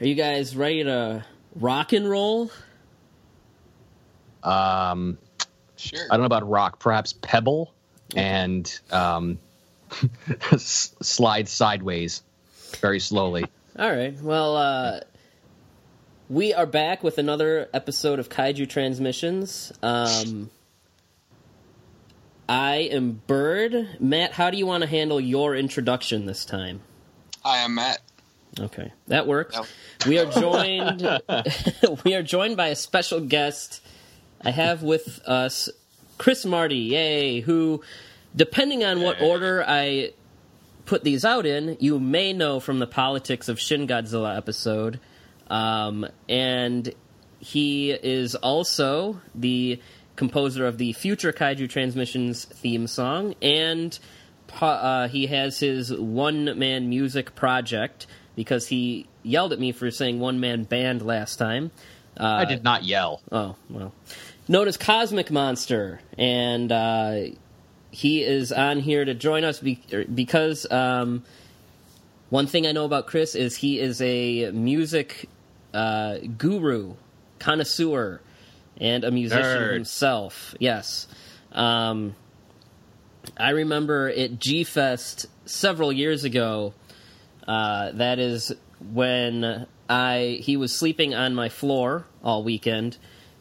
We are you guys ready to rock and roll? Um, Sure. I don't know about rock, perhaps pebble and um, slide sideways very slowly. All right. Well, uh, we are back with another episode of Kaiju Transmissions. Um, I am Byrd. Matt, how do you want to handle your introduction this time? Hi, I'm Matt. Okay, that works. No. We are joined. we are joined by a special guest. I have with us Chris Marti, yay! Who, depending on what order I put these out in, you may know from the Politics of Shin Godzilla episode, um, and he is also the composer of the future Kaiju Transmissions theme song, and uh, he has his one man music project because he yelled at me for saying one man band last time. Uh, I did not yell. Oh, well. Known as Cosmic Monster. And uh, he is on here to join us be- er, because um, one thing I know about Chris is he is a music uh, guru, connoisseur, and a musician Nerd. himself. Yes. Um, I remember at G Fest several years ago. Uh, that is when I he was sleeping on my floor all weekend,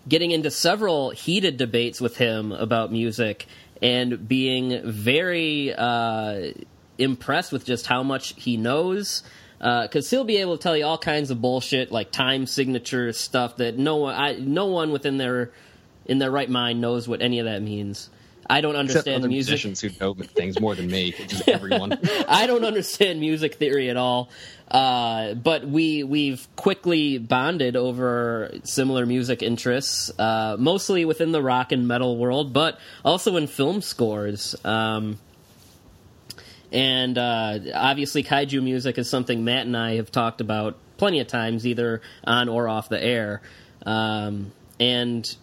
getting into several heated debates with him about music and being very uh, impressed with just how much he knows. Because he'll be able to tell you all kinds of bullshit like time signature stuff that no one, I, no one within their in their right mind knows what any of that means. I don't understand music. musicians who know things more than me, everyone. I don't understand music theory at all. Uh, but we we've quickly bonded over similar music interests, uh, mostly within the rock and metal world, but also in film scores. Um, and uh, obviously, kaiju music is something Matt and I have talked about plenty of times, either on or off the air. Um, and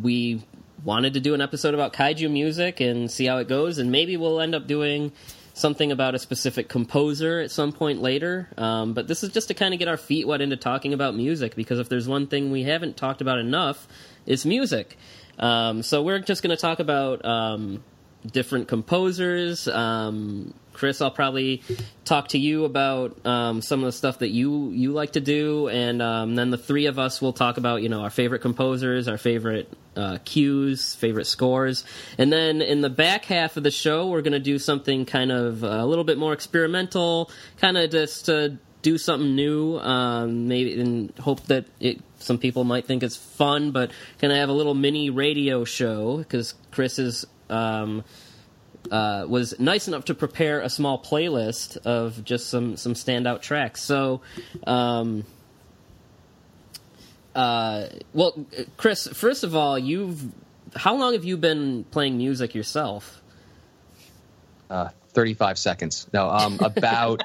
we wanted to do an episode about kaiju music and see how it goes, and maybe we'll end up doing something about a specific composer at some point later. Um, but this is just to kind of get our feet wet into talking about music, because if there's one thing we haven't talked about enough, it's music. Um, so we're just going to talk about um, different composers. Chris, I'll probably talk to you about um, some of the stuff that you you like to do, and um, then the three of us will talk about you know our favorite composers, our favorite uh, cues, favorite scores, and then in the back half of the show, we're going to do something kind of uh, a little bit more experimental, kind of just to do something new, um, maybe and hope that it. Some people might think it's fun, but gonna have a little mini radio show because Chris is um, uh, was nice enough to prepare a small playlist of just some some standout tracks. So, um, uh, well, Chris, first of all, you've how long have you been playing music yourself? Uh, 35 seconds. No, um, about.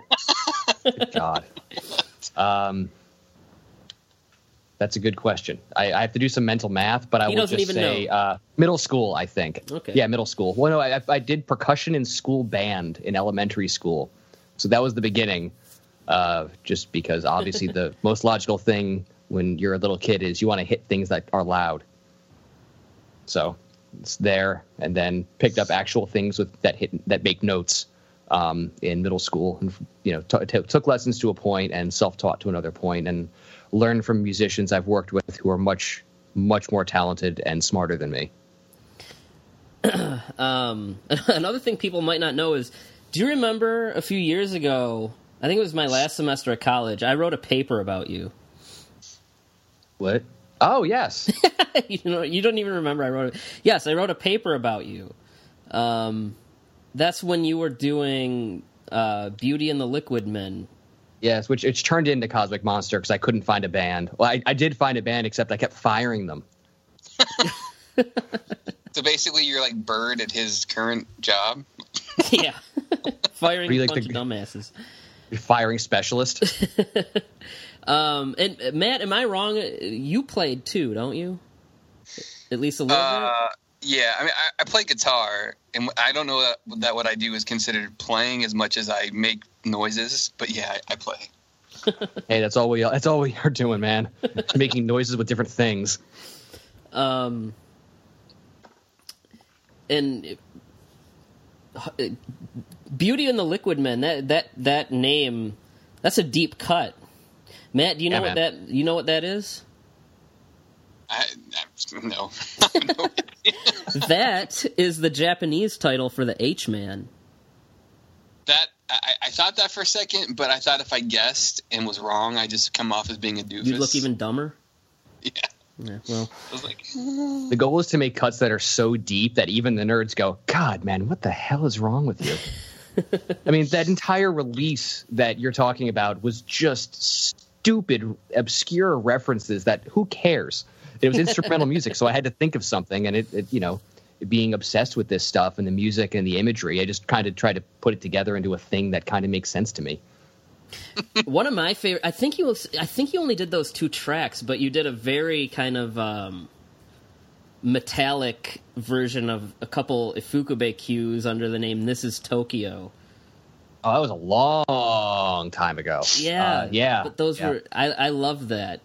God. Um, that's a good question. I, I have to do some mental math, but I He will just say uh, middle school. I think. Okay. Yeah, middle school. Well, no, I, I did percussion in school band in elementary school, so that was the beginning. Uh, just because obviously the most logical thing when you're a little kid is you want to hit things that are loud. So it's there, and then picked up actual things with that hit that make notes um, in middle school, and you know t- t- took lessons to a point and self-taught to another point, and learned from musicians I've worked with who are much much more talented and smarter than me. Um, another thing people might not know is, do you remember a few years ago? I think it was my last semester at college. I wrote a paper about you. What? Oh yes, you know, you don't even remember I wrote it. Yes, I wrote a paper about you. Um, that's when you were doing uh, Beauty and the Liquid Men. Yes. Which it's turned into Cosmic Monster because I couldn't find a band. Well, I, I did find a band, except I kept firing them. So basically, you're like Byrd at his current job. yeah, firing Are you a like bunch the- of dumbasses. Firing specialist. Um, and Matt, am I wrong? You played too, don't you? At least a little Uh, yeah, I mean, I, I play guitar, and I don't know that, that what I do is considered playing as much as I make noises. But yeah, I, I play. hey, that's all we that's all we are doing, man. Making noises with different things. Um, and uh, Beauty and the Liquid Men. That that that name. That's a deep cut. Matt, do you know Yeah, what man. that you know what that is? I, I, no. that is the Japanese title for the H Man. that I, I thought that for a second, but I thought if I guessed and was wrong, I just come off as being a doofus. You'd look even dumber. Yeah. Yeah, well, I was like, The goal is to make cuts that are so deep that even the nerds go, God, man, what the hell is wrong with you? I mean, that entire release that you're talking about was just stupid, obscure references that who cares? It was instrumental music, so I had to think of something, and it, it you know, being obsessed with this stuff and the music and the imagery, I just kind of tried to put it together into a thing that kind of makes sense to me. one of my favorite. I think you. I think you only did those two tracks, but you did a very kind of um, metallic version of a couple Ifukube cues under the name "This Is Tokyo." Oh, that was a long time ago. Yeah, Uh, yeah. But those yeah. were. I, I love that.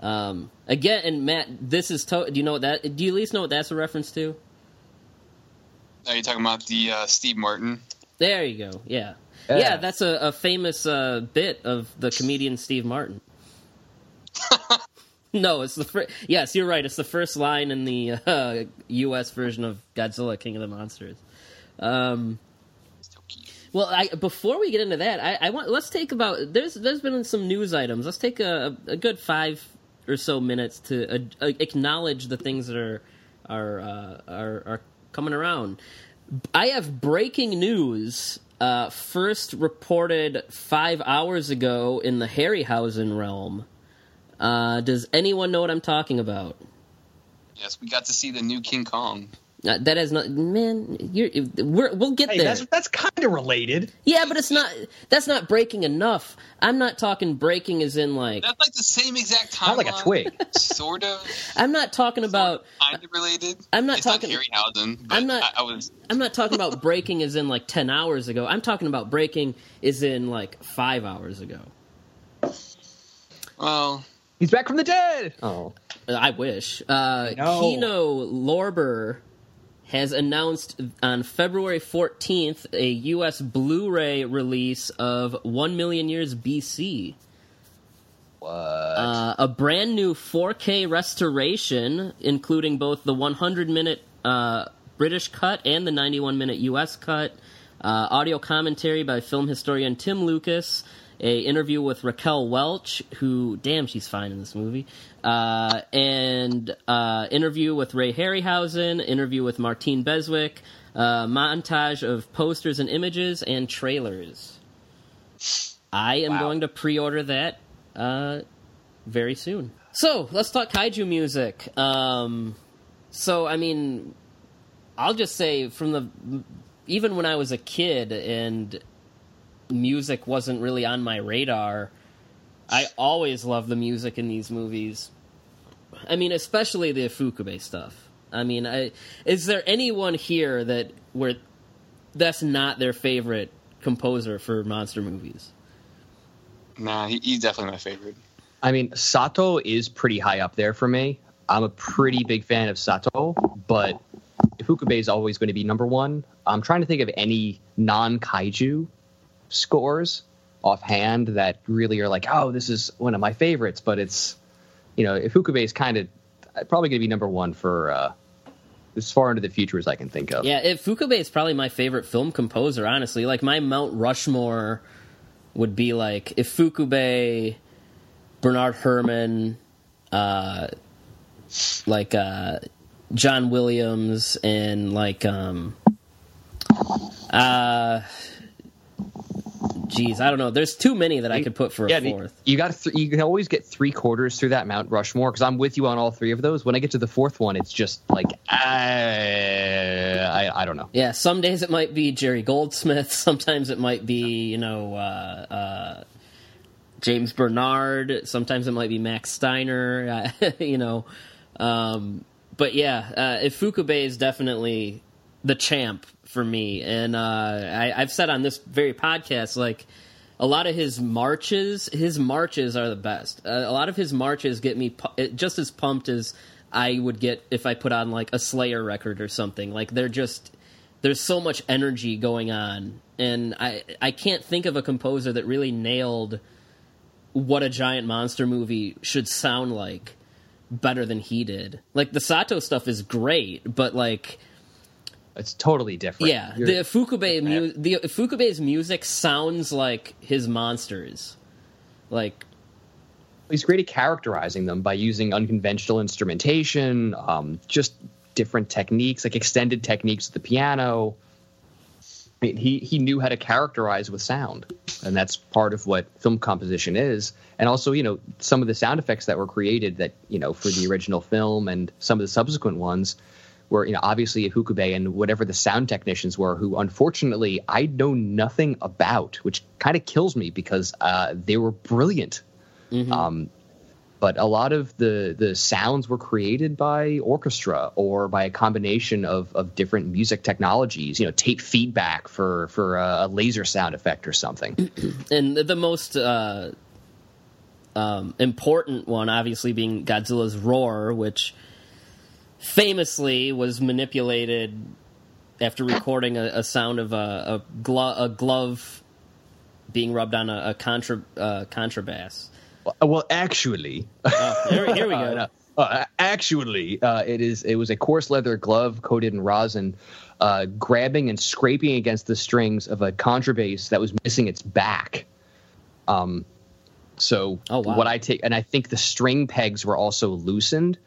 Um, again, and Matt, this is. To- do you know what that? Do you at least know what that's a reference to? are you talking about the uh, Steve Martin? There you go. Yeah. Yeah. Yeah, that's a, a famous uh, bit of the comedian Steve Martin. no, it's the first. Yes, you're right. It's the first line in the uh, U.S. version of Godzilla: King of the Monsters. Um, It's Tokyo. Well, I, before we get into that, I, I want let's take about there's there's been some news items. Let's take a, a good five or so minutes to uh, uh, acknowledge the things that are are uh, are, are coming around. I have breaking news. Uh, first reported five hours ago in the Harryhausen realm. Uh, does anyone know what I'm talking about? Yes, we got to see the new King Kong. Uh, that has not, man. You're, we're, we'll get Hey, there. that's that's kind of related. Yeah, but it's not. That's not breaking enough. I'm not talking breaking as in like. That's like the same exact timeline. Not like a twig. Sort of. I'm not talking about. Kind of related. I'm not it's talking- Not Harryhausen, but I'm not- I, I was. I'm not talking about breaking as in like ten hours ago. I'm talking about breaking is in like five hours ago. Well, He's back from the dead. Oh, I wish. Uh, know. Kino Lorber has announced on February 14th a U.S. Blu-ray release of One Million Years BC. what? Uh, a brand new 4K restoration, including both the 100 minute uh, British cut and the 91 minute US cut. Uh, audio commentary by film historian Tim Lucas. A interview with Raquel Welch, who damn, she's fine in this movie. Uh, and uh, interview with Ray Harryhausen. Interview with Martine Beswick. Uh, montage of posters and images and trailers. I am Wow. going to pre-order that uh, very soon. So let's talk kaiju music. Um, so I mean, I'll just say from the even when I was a kid and music wasn't really on my radar, I always love the music in these movies. I mean, especially the Ifukube stuff. I mean, I, is there anyone here that where that's not their favorite composer for monster movies? nah, he, he's definitely my favorite. I mean, Sato is pretty high up there for me. I'm a pretty big fan of Sato, but Ifukube is always going to be number one. I'm trying to think of any non kaiju scores offhand that really are like, oh, this is one of my favorites. But it's, you know, Ifukube is kind of probably going to be number one for uh, as far into the future as I can think of. Yeah, it, Ifukube is probably my favorite film composer. Honestly, like my Mount Rushmore would be like Ifukube, Bernard Herrmann, uh, like uh, John Williams, and like um, uh, geez, I don't know. There's too many that I could put for a Yeah, you- fourth. you got th- you can always get three quarters through that Mount Rushmore because I'm with you on all three of those. When I get to the fourth one, it's just like I I, I don't know. Yeah, some days it might be Jerry Goldsmith. Sometimes it might be, you know, uh, uh, James Bernard. Sometimes it might be Max Steiner. You know, um, but yeah, uh, Ifukube is definitely the champ for me, and uh, I, I've said on this very podcast, like a lot of his marches, his marches are the best. Uh, a lot of his marches get me pu- just as pumped as I would get if I put on like a Slayer record or something. Like they're just there's so much energy going on, and I I can't think of a composer that really nailed what a giant monster movie should sound like better than he did. Like the Sato stuff is great, but like it's totally different. yeah, the Ifukube mu- the Ifukube's music sounds like his monsters. Like he's great at characterizing them by using unconventional instrumentation, um, just different techniques, like extended techniques with the piano. I mean, he he knew how to characterize with sound, and that's part of what film composition is. And also, you know, some of the sound effects that were created that you know for the original film and some of the subsequent ones were you know obviously Ifukube and whatever the sound technicians were, who unfortunately I know nothing about, which kind of kills me because uh, they were brilliant. Um, but a lot of the the sounds were created by orchestra or by a combination of of different music technologies. You know, tape feedback for for a, laser sound effect or something. and the, the most uh, um, important one, obviously, being Godzilla's roar, which famously was manipulated after recording a, a sound of a, a, glo- a glove being rubbed on a, a contra uh, contrabass. well, actually, Oh, here, here we go. Uh, uh, actually, uh, it is it was a coarse leather glove coated in rosin, uh, grabbing and scraping against the strings of a contrabass that was missing its back. Um, so Oh, wow. what I take, and I think the string pegs were also loosened,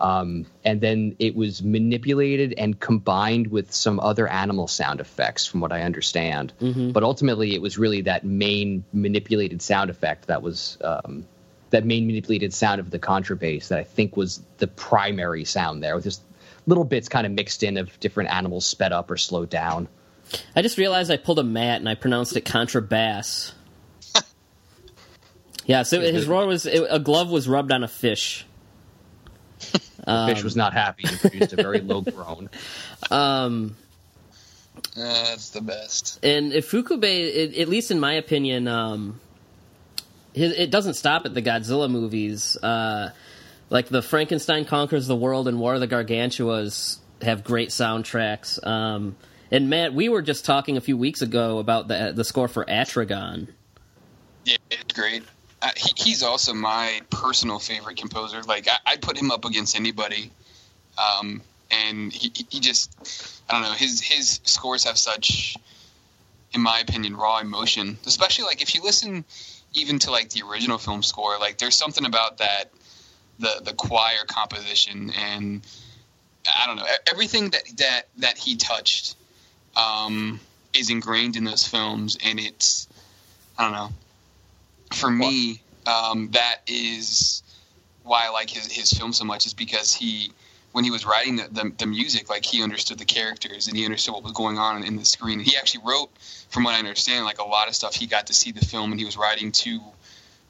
um, and then it was manipulated and combined with some other animal sound effects, from what I understand. Mm-hmm. But ultimately, it was really that main manipulated sound effect that was um, that main manipulated sound of the contrabass that I think was the primary sound there, with just little bits kind of mixed in of different animals sped up or slowed down. I just realized I pulled a Matt and I pronounced it contrabass. yeah, so his roar was it, a glove was rubbed on a fish. The fish was not happy and produced a very low groan. Um, Uh, that's the best. and Ifukube, it, at least in my opinion, um, his, it doesn't stop at the Godzilla movies. Uh, like the Frankenstein conquers the world and War of the Gargantuas have great soundtracks. Um, and Matt, we were just talking a few weeks ago about the the score for Atragon. Yeah, it's great. He, he's also my personal favorite composer. Like I, I'd put him up against anybody. Um, and he, he just, I don't know, his his scores have such, in my opinion, raw emotion. Especially like if you listen even to like the original film score, like there's something about that, the the choir composition and I don't know everything that that that he touched um, is ingrained in those films, and it's I don't know for me, um, that is why I like his, his film so much. Is because he, when he was writing the, the, the music, like he understood the characters and he understood what was going on in the screen. He actually wrote, from what I understand, like a lot of stuff. He got to see the film and he was writing to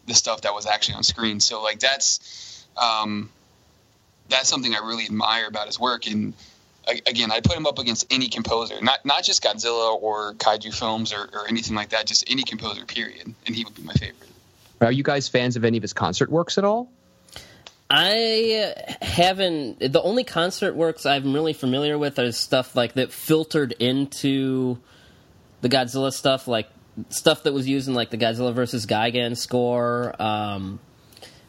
the stuff that was actually on screen. So like that's um, that's something I really admire about his work. And again, I put him up against any composer, not not just Godzilla or kaiju films or, or anything like that, just any composer, period. And he would be my favorite. Are you guys fans of any of his concert works at all? I haven't. The only concert works I'm really familiar with is stuff like that filtered into the Godzilla stuff, like stuff that was used in like the Godzilla versus Gigan score, um,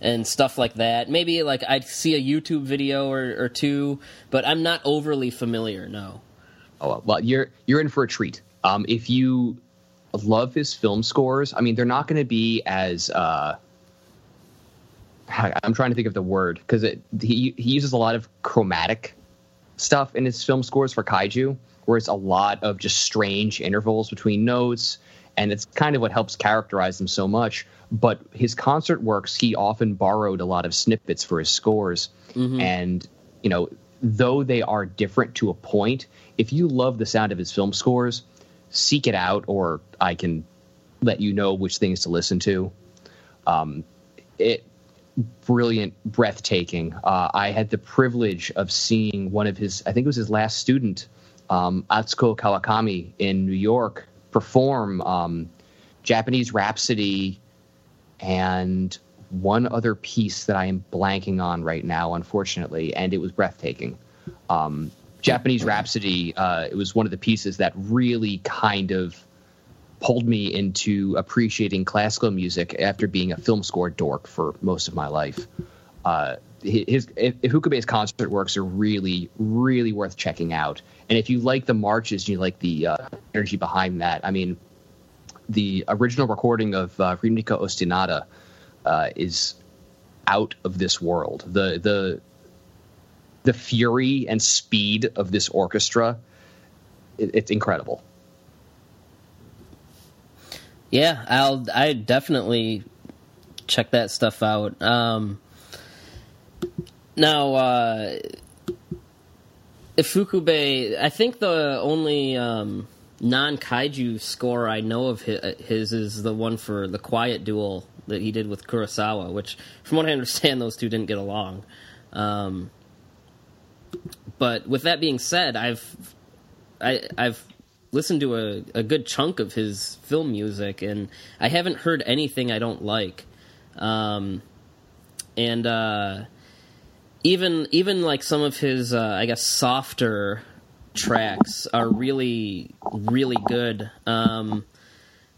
and stuff like that. Maybe like I'd see a YouTube video or, or two, but I'm not overly familiar. No. Oh well, you're you're in for a treat. Um, if you love his film scores, I mean, they're not going to be as uh, I'm trying to think of the word because he he uses a lot of chromatic stuff in his film scores for kaiju, where it's a lot of just strange intervals between notes, and it's kind of what helps characterize them so much. But his concert works, he often borrowed a lot of snippets for his scores, and you know, though they are different to a point, if you love the sound of his film scores, seek it out, or I can let you know which things to listen to. Um, it brilliant, breathtaking. Uh, I had the privilege of seeing one of his, I think it was his last student, um, Atsuko Kawakami in New York, perform um, Japanese Rhapsody, and one other piece that I am blanking on right now, unfortunately, and it was breathtaking. Um, Japanese Rhapsody, uh, it was one of the pieces that really kind of pulled me into appreciating classical music after being a film score dork for most of my life. Uh, his if, Ifukube's concert works are really, really worth checking out. And if you like the marches you like the uh, energy behind that, I mean, the original recording of uh, Ritmica Ostinata uh, is out of this world. The the the fury and speed of this orchestra, it, it's incredible. Yeah, I'll I definitely check that stuff out. Um, now, uh, Ifukube, I think the only um, non kaiju score I know of his is the one for the Quiet Duel that he did with Kurosawa, which, from what I understand, those two didn't get along. Um, but with that being said, I've I, I've listened to a, a good chunk of his film music, and I haven't heard anything I don't like. Um, and uh, even even like some of his, uh, I guess, softer tracks are really really good. Um,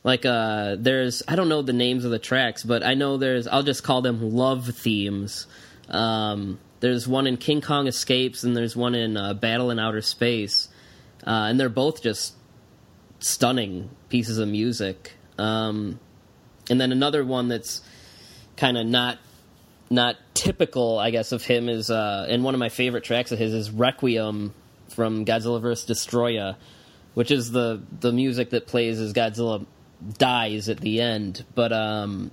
like uh, there's I don't know the names of the tracks, but I know there's I'll just call them love themes. Um, there's one in King Kong Escapes, and there's one in uh, Battle in Outer Space, uh, and they're both just stunning pieces of music. Um, and then another one that's kind of not not typical, I guess, of him is, uh, and one of my favorite tracks of his is Requiem from Godzilla vs. Destoroyah, which is the the music that plays as Godzilla dies at the end. But um,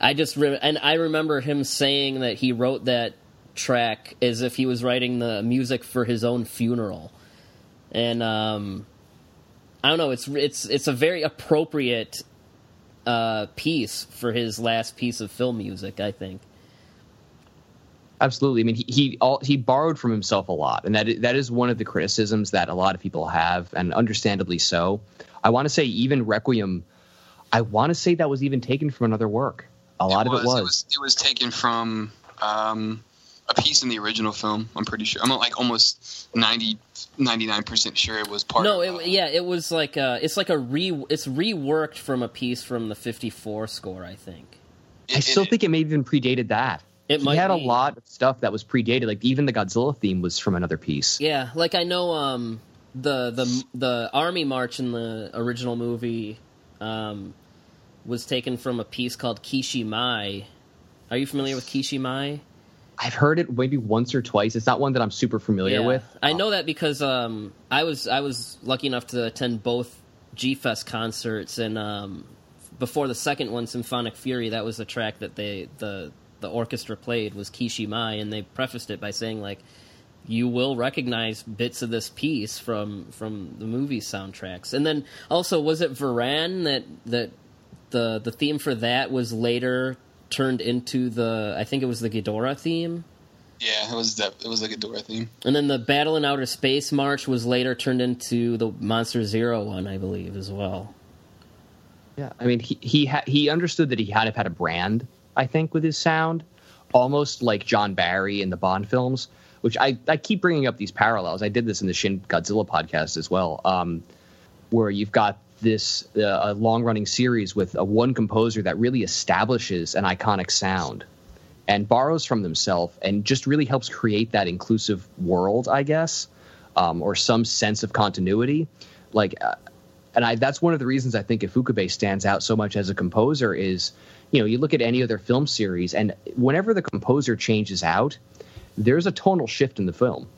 I just re- and I remember him saying that he wrote that track as if he was writing the music for his own funeral, and um, I don't know. It's it's it's a very appropriate uh, piece for his last piece of film music. I think. Absolutely. I mean, he he, all, he borrowed from himself a lot, and that that is one of the criticisms that a lot of people have, and understandably so. I want to say even Requiem. I want to say that was even taken from another work. A lot was, of it was. it was. It was taken from um, a piece in the original film. I'm pretty sure. I'm like almost 99 percent sure it was part. No, of, it, yeah, it was like a, it's like a re it's reworked from a piece from the '54 score, I think. It, I still it, think it may have even predated that. It he might had be. a lot of stuff that was predated. Like even the Godzilla theme was from another piece. Yeah, like I know um, the the the army march in the original movie um, was taken from a piece called Kishi Mai. Are you familiar with Kishi Mai? I've heard it maybe once or twice. It's not one that I'm super familiar yeah. with. I know that because um, I was I was lucky enough to attend both G Fest concerts, and um, before the second one, Symphonic Fury, that was the track that they the the orchestra played was Kishi Mai, and they prefaced it by saying like, "You will recognize bits of this piece from from the movie soundtracks." And then also, was it Varan that that the the theme for that was later turned into the I think it was the Ghidorah theme. Yeah, it was the it was the Ghidorah theme. And then the Battle in Outer Space March was later turned into the Monster Zero one, I believe, as well. Yeah, I mean he he ha- he understood that he had of had a brand, I think, with his sound, almost like John Barry in the Bond films. Which I, I keep bringing up these parallels. I did this in the Shin Godzilla podcast as well, um, where you've got this uh, long running series with a one composer that really establishes an iconic sound and borrows from themselves and just really helps create that inclusive world, I guess, um, or some sense of continuity. Like, uh, and I, that's one of the reasons I think Ifukube stands out so much as a composer is, you know, you look at any other film series, and whenever the composer changes out, there's a tonal shift in the film.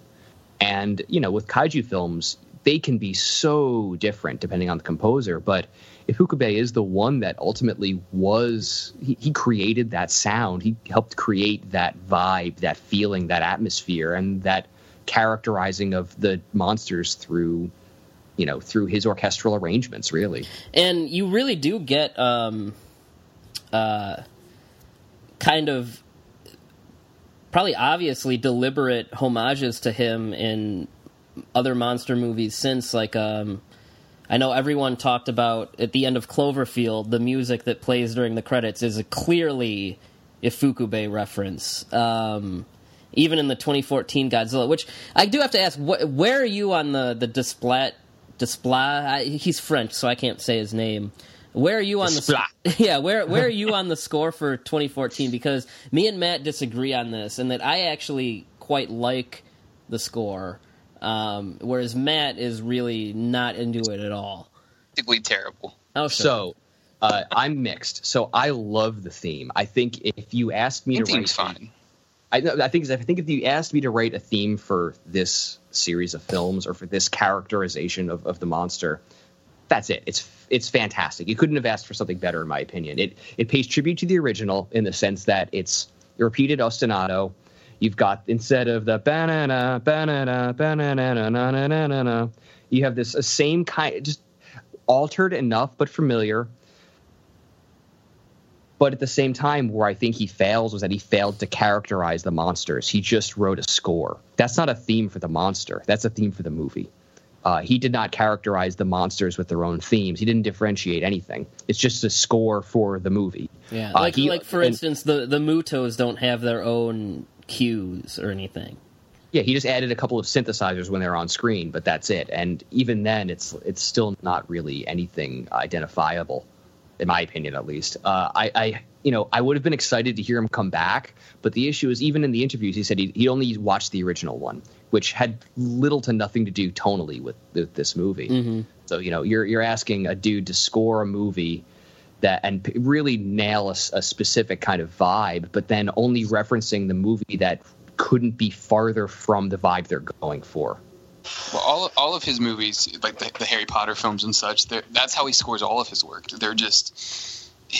And, you know, with kaiju films, they can be so different depending on the composer. But Ifukube is the one that ultimately was he, he, created that sound. He helped create that vibe, that feeling, that atmosphere, and that characterizing of the monsters through you know through his orchestral arrangements really and you really do get um uh kind of probably obviously deliberate homages to him in other monster movies since, like um, I know everyone talked about at the end of Cloverfield, the music that plays during the credits is a clearly Ifukube reference. Um, even in the 2014 Godzilla, which I do have to ask, wh- where are you on the the Desplat? Desplat? He's French, so I can't say his name. Where are you on the Desplat. yeah? Where where are you on the score for 2014? Because me and Matt disagree on this, and that I actually quite like the score, um, whereas Matt is really not into it at all. Basically terrible. Oh, sure. So uh, I'm mixed. So I love the theme. I think if you asked me The to write, fine. I, know- I think I think if you asked me to write a theme for this series of films or for this characterization of, of the monster, that's it. It's it's fantastic. You couldn't have asked for something better, in my opinion. It it pays tribute to the original in the sense that it's repeated ostinato. You've got instead of the banana banana banana na na you have this same kind, just altered enough but familiar. But at the same time, where I think he fails was that he failed to characterize the monsters. He just wrote a score. That's not a theme for the monster. That's a theme for the movie. Uh, he did not characterize the monsters with their own themes. He didn't differentiate anything. It's just a score for the movie. yeah, uh, like he- like for and- instance, the the MUTOs don't have their own cues or anything. Yeah, he just added a couple of synthesizers when they're on screen, but that's it. And even then, it's it's still not really anything identifiable, in my opinion, at least. Uh, I, I, you know, I would have been excited to hear him come back, but the issue is, even in the interviews, he said he, he only watched the original one, which had little to nothing to do tonally with, with this movie. Mm-hmm. So you know, you're you're asking a dude to score a movie that and p- really nail a specific kind of vibe, but then only referencing the movie that couldn't be farther from the vibe they're going for. Well, all all of his movies, like the, the Harry Potter films and such, that's how he scores all of his work. They're just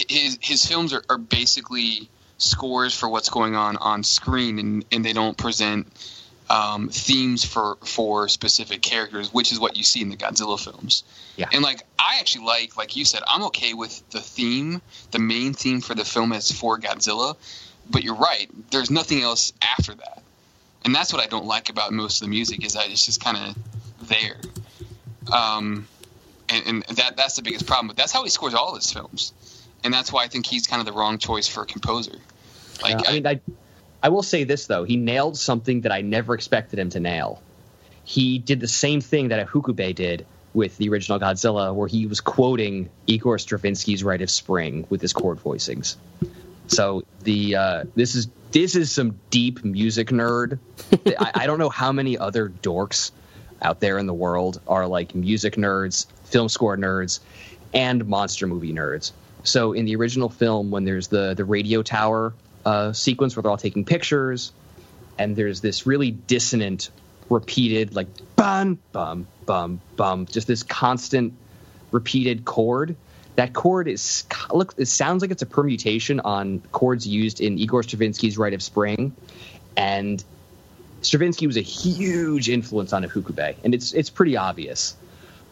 his his films are, are basically scores for what's going on on screen, and, and they don't present um, themes for for specific characters, which is what you see in the Godzilla films. Yeah. And like I actually like, like you said, I'm okay with the theme, the main theme for the film is for Godzilla, but you're right. There's nothing else after that and that's what I don't like about most of the music is that it's just kind of there. Um, and, and that that's the biggest problem. But that's how he scores all his films, and that's why I think he's kind of the wrong choice for a composer. Like I I, mean, I, I will say this though: he nailed something that I never expected him to nail. He did the same thing that Ifukube did with the original Godzilla, where he was quoting Igor Stravinsky's "Rite of Spring" with his chord voicings. So the uh, this is this is some deep music nerd. I, I don't know how many other dorks out there in the world are like music nerds, film score nerds, and monster movie nerds. So in the original film, when there's the the radio tower uh, sequence where they're all taking pictures, and there's this really dissonant, repeated like bum bum bum bum, just this constant repeated chord. That chord is look. It sounds like it's a permutation on chords used in Igor Stravinsky's Rite of Spring, and Stravinsky was a huge influence on Ifukube, and it's it's pretty obvious.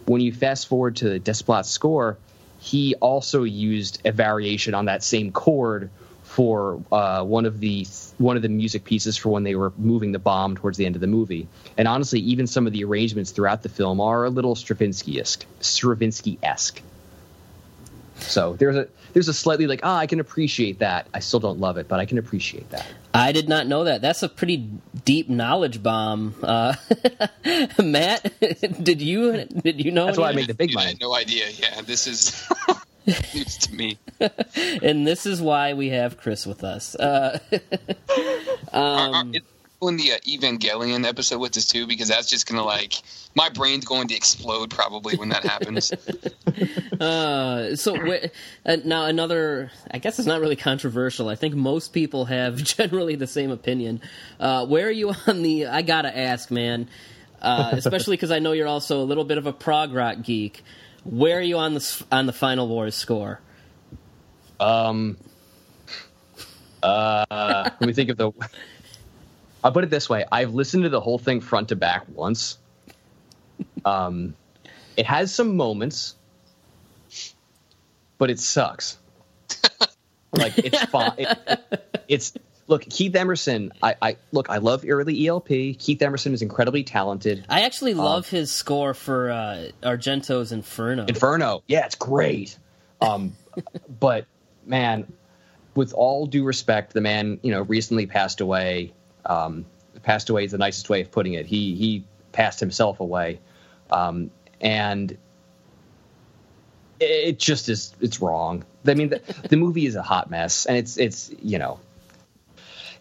When you fast forward to the Desplat's score, he also used a variation on that same chord for uh, one of the one of the music pieces for when they were moving the bomb towards the end of the movie. And honestly, even some of the arrangements throughout the film are a little Stravinsky-esque. Stravinsky-esque. So there's a there's a slightly like ah I can appreciate that. I still don't love it, but I can appreciate that. I did not know that. That's a pretty deep knowledge bomb. Uh, Matt, did you did you know? That's why I made the big I money. no idea. Yeah, this is news to me. and this is why we have Chris with us. Uh, Are- are- is in the uh, Evangelion episode with this too, because that's just gonna like my brain's going to explode probably when that happens. uh, so wh- uh, now another, I guess it's not really controversial. I think most people have generally the same opinion. Uh, where are you on the? I gotta ask, man. Uh, especially because I know you're also a little bit of a prog rock geek. Where are you on the on the Final Wars score? Um, uh, let me think of the. I'll put it this way: I've listened to the whole thing front to back once. Um, it has some moments, but it sucks. like it's fine. It, it's look, Keith Emerson. I, I look. I love early ELP. Keith Emerson is incredibly talented. I actually love his score for uh, Argento's Inferno. Inferno, yeah, it's great. Um, but man, with all due respect, the man you know recently passed away. Um, passed away is the nicest way of putting it. He he passed himself away, um, and it just is. It's wrong. I mean, the, the movie is a hot mess, and it's it's you know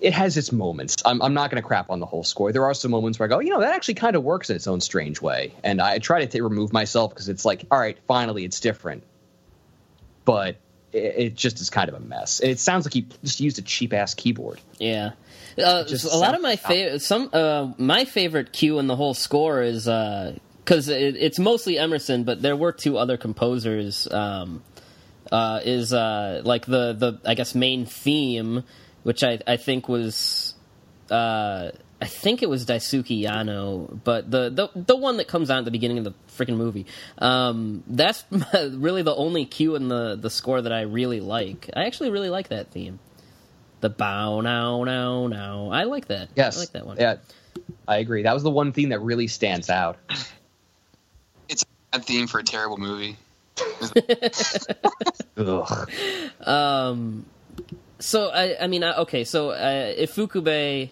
it has its moments. I'm, I'm not going to crap on the whole score. There are some moments where I go, you know, that actually kind of works in its own strange way. And I try to t- remove myself because it's like, all right, finally, it's different. But it, just is kind of a mess. It sounds like he just used a cheap ass keyboard. Yeah. Uh, a lot of my favorite, some uh, my favorite cue in the whole score is because uh, it, it's mostly Emerson, but there were two other composers. Um, uh, is uh, like the the I guess main theme which I, I think was uh, I think it was Daisuke Yano, but the, the the one that comes out at the beginning of the freaking movie. Um, that's really the only cue in the the score that I really like. I actually really like that theme. The bow now now now. I like that. Yes, I like that one. Yeah, I agree. That was the one theme that really stands out. It's a bad theme for a terrible movie. um so I, I mean, okay, so uh, Ifukube,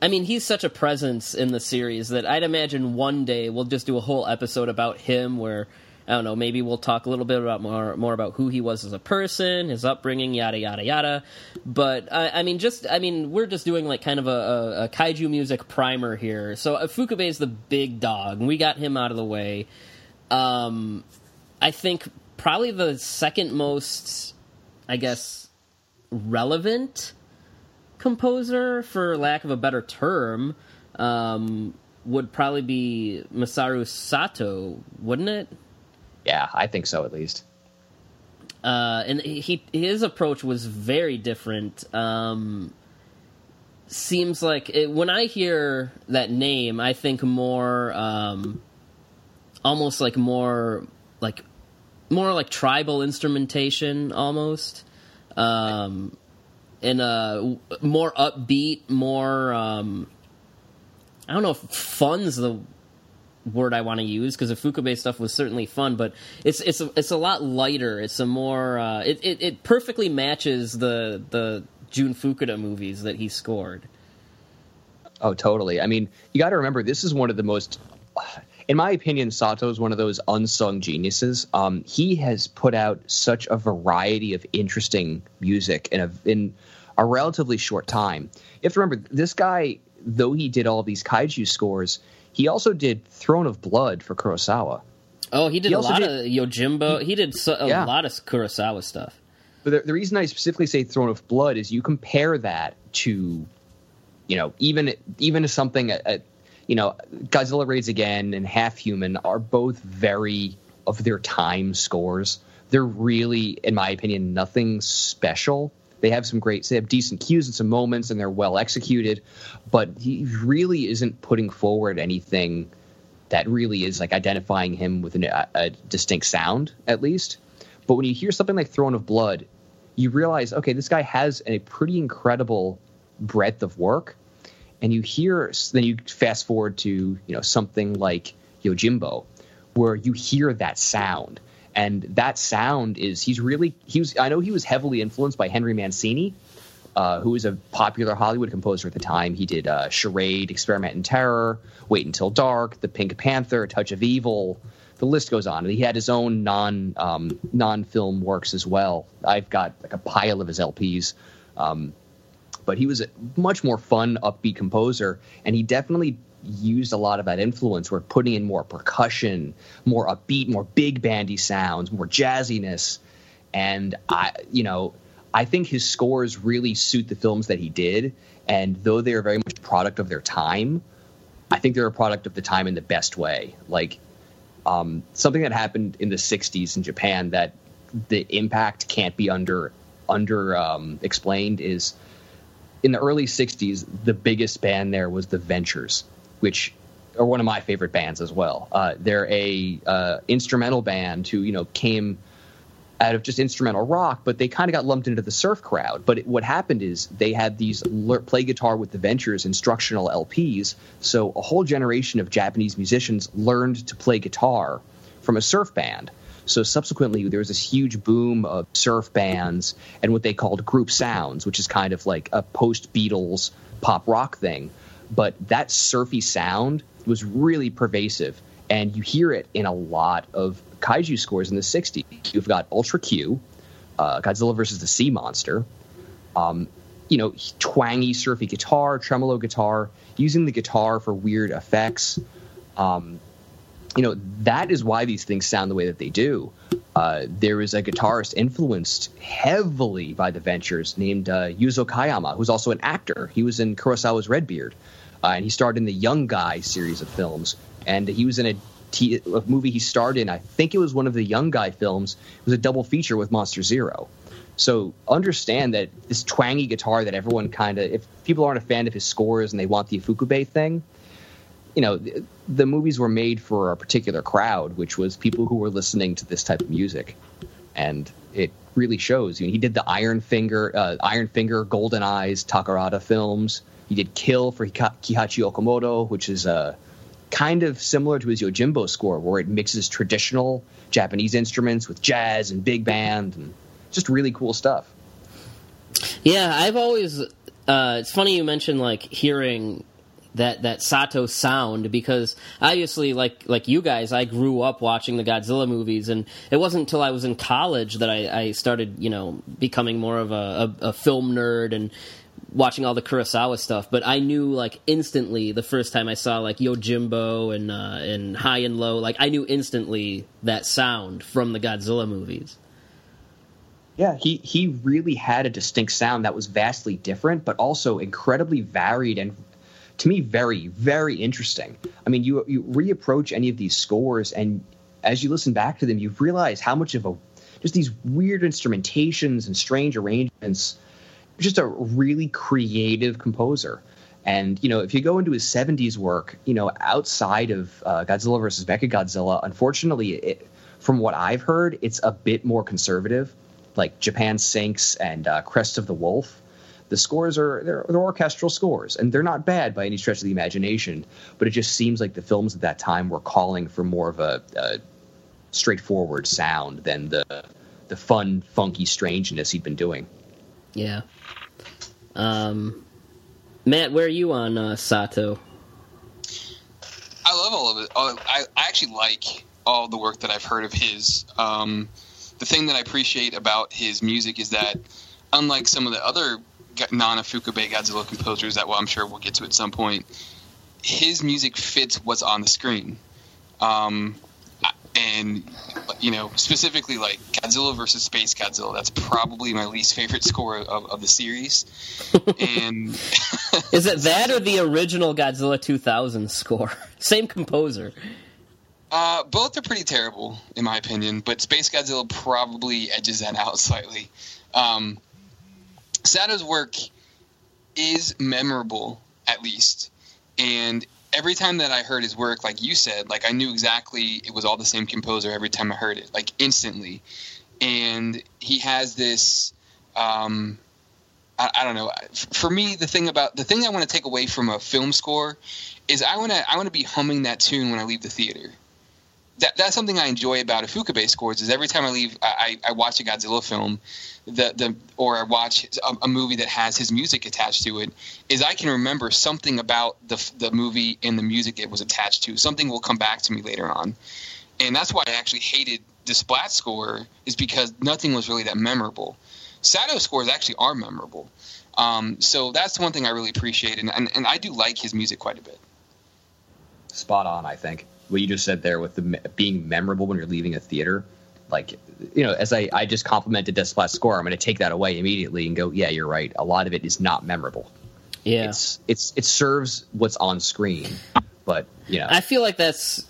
I mean, he's such a presence in the series that I'd imagine one day we'll just do a whole episode about him, where I don't know, maybe we'll talk a little bit about more more about who he was as a person, his upbringing, yada yada yada. But I, I mean, just I mean, we're just doing like kind of a, a, a kaiju music primer here. So Ifukube is the big dog, and we got him out of the way. Um, I think probably the second most, I guess relevant composer, for lack of a better term, um, would probably be Masaru Sato, wouldn't it? Yeah, I think so at least. Uh, and he his approach was very different. Um, seems like it, when I hear that name, I think more, um, almost like more like more like tribal instrumentation, almost um, and uh, more upbeat, more. Um, I don't know if fun's the word I want to use because the Ifukube stuff was certainly fun, but it's it's a, it's a lot lighter. It's a more uh, it, it, it perfectly matches the the Jun Fukuda movies that he scored. Oh, totally. I mean, you got to remember this is one of the most in my opinion, Sato is one of those unsung geniuses. Um, he has put out such a variety of interesting music in a in a relatively short time. You have to remember this guy, though he did all these kaiju scores, he also did Throne of Blood for Kurosawa. Oh, he did he a lot did, of Yojimbo. He, he did so, a yeah. lot of Kurosawa stuff. But the, the reason I specifically say Throne of Blood is you compare that to, you know, even even something at, you know, Godzilla Raids Again and Half Human are both very of their time scores. They're really, in my opinion, nothing special. They have some great, they have decent cues and some moments, and they're well executed. But he really isn't putting forward anything that really is like identifying him with an, a, a distinct sound, at least. But when you hear something like Throne of Blood, you realize, okay, this guy has a pretty incredible breadth of work and you hear then you fast forward to you know something like Yojimbo, where you hear that sound, and that sound is he's really he was I know he was heavily influenced by Henry Mancini, uh, who was a popular Hollywood composer at the time. He did uh, Charade, Experiment in Terror, Wait Until Dark, The Pink Panther, Touch of Evil. The list goes on. And he had his own non um, non film works as well. I've got like a pile of his LPs. Um, but he was a much more fun, upbeat composer, and he definitely used a lot of that influence. We're putting in more percussion, more upbeat, more big bandy sounds, more jazziness, and I, you know, I think his scores really suit the films that he did. And though they are very much a product of their time, I think they're a product of the time in the best way. Like um, something that happened in the '60s in Japan that the impact can't be under under um, explained is in the early 60s, the biggest band there was the Ventures, which are one of my favorite bands as well. Uh, they're a uh, instrumental band who, you know, came out of just instrumental rock, but they kind of got lumped into the surf crowd. But it, what happened is they had these play guitar with the Ventures instructional LPs. So a whole generation of Japanese musicians learned to play guitar from a surf band. So subsequently, there was this huge boom of surf bands and what they called group sounds, which is kind of like a post Beatles pop rock thing. But that surfy sound was really pervasive, and you hear it in a lot of kaiju scores in the 60s. You've got Ultra Q, uh, Godzilla versus the Sea Monster, um, you know, twangy, surfy guitar, tremolo guitar, using the guitar for weird effects. Um, you know, that is why these things sound the way that they do. Uh, there is a guitarist influenced heavily by the Ventures named uh, Yuzo Kayama, who's also an actor. He was in Kurosawa's Redbeard, uh, and he starred in the Young Guy series of films. And he was in a, t- a movie he starred in. I think it was one of the Young Guy films. It was a double feature with Monster Zero. So understand that this twangy guitar that everyone kind of, if people aren't a fan of his scores and they want the Ifukube thing, you know, the, the, movies were made for a particular crowd, which was people who were listening to this type of music, and it really shows. You know, he did the Iron Finger, uh, Iron Finger, Golden Eyes, Takarada films. He did Kill for Kihachi Okamoto, which is uh, kind of similar to his Yojimbo score, where it mixes traditional Japanese instruments with jazz and big band, and just really cool stuff. Yeah, I've always. Uh, it's funny you mentioned like hearing that that Sato sound because obviously like like you guys I grew up watching the Godzilla movies and it wasn't until I was in college that I, I started you know becoming more of a, a, a, film nerd and watching all the Kurosawa stuff but I knew like instantly the first time I saw like Yojimbo and uh, and High and Low like I knew instantly that sound from the Godzilla movies. Yeah, he he really had a distinct sound that was vastly different, but also incredibly varied and to me very very interesting. I mean, you you reapproach any of these scores, and as you listen back to them, you realize how much of a just these weird instrumentations and strange arrangements. Just a really creative composer. And you know, if you go into his '70s work, you know, outside of uh, Godzilla versus Mechagodzilla, unfortunately, it, from what I've heard, it's a bit more conservative, like Japan Sinks and uh, Crest of the Wolf the scores are they're, they're, orchestral scores and they're not bad by any stretch of the imagination but it just seems like the films at that time were calling for more of a, a straightforward sound than the the fun funky strangeness he'd been doing. Yeah um matt where are you on uh, sato i love all of it I, I actually like all the work that i've heard of his um the thing that i appreciate about his music is that unlike some of the other non-Ifukube Godzilla composers that well I'm sure we'll get to at some point. His music fits what's on the screen. Um, and you know specifically like Godzilla versus Space Godzilla. That's probably my least favorite score of, of the series. and is it that or the original Godzilla 2000 score? Same composer. Uh, both are pretty terrible in my opinion, but Space Godzilla probably edges that out slightly. Um, Sato's work is memorable, at least. And every time that I heard his work, like you said, like I knew exactly it was all the same composer every time I heard it, like instantly. And he has this, um, I, I don't know. For me, the thing about the thing I want to take away from a film score is I want to I want to be humming that tune when I leave the theater that, that's something I enjoy about Ifukube scores is every time I leave, I, I watch a Godzilla film, the the or I watch a, a, movie that has his music attached to it, is I can remember something about the the movie and the music it was attached to. Something will come back to me later on, and that's why I actually hated the Desplat score is because nothing was really that memorable. Sato scores actually are memorable, um, so that's one thing I really appreciate, and, and and I do like his music quite a bit. Spot on, I think what you just said there with the being memorable when you're leaving a theater like you know as i, I just complimented desplat score i'm going to take that away immediately and go yeah you're right. A lot of it is not memorable. Yeah. It's it's it serves what's on screen but you know. I feel like that's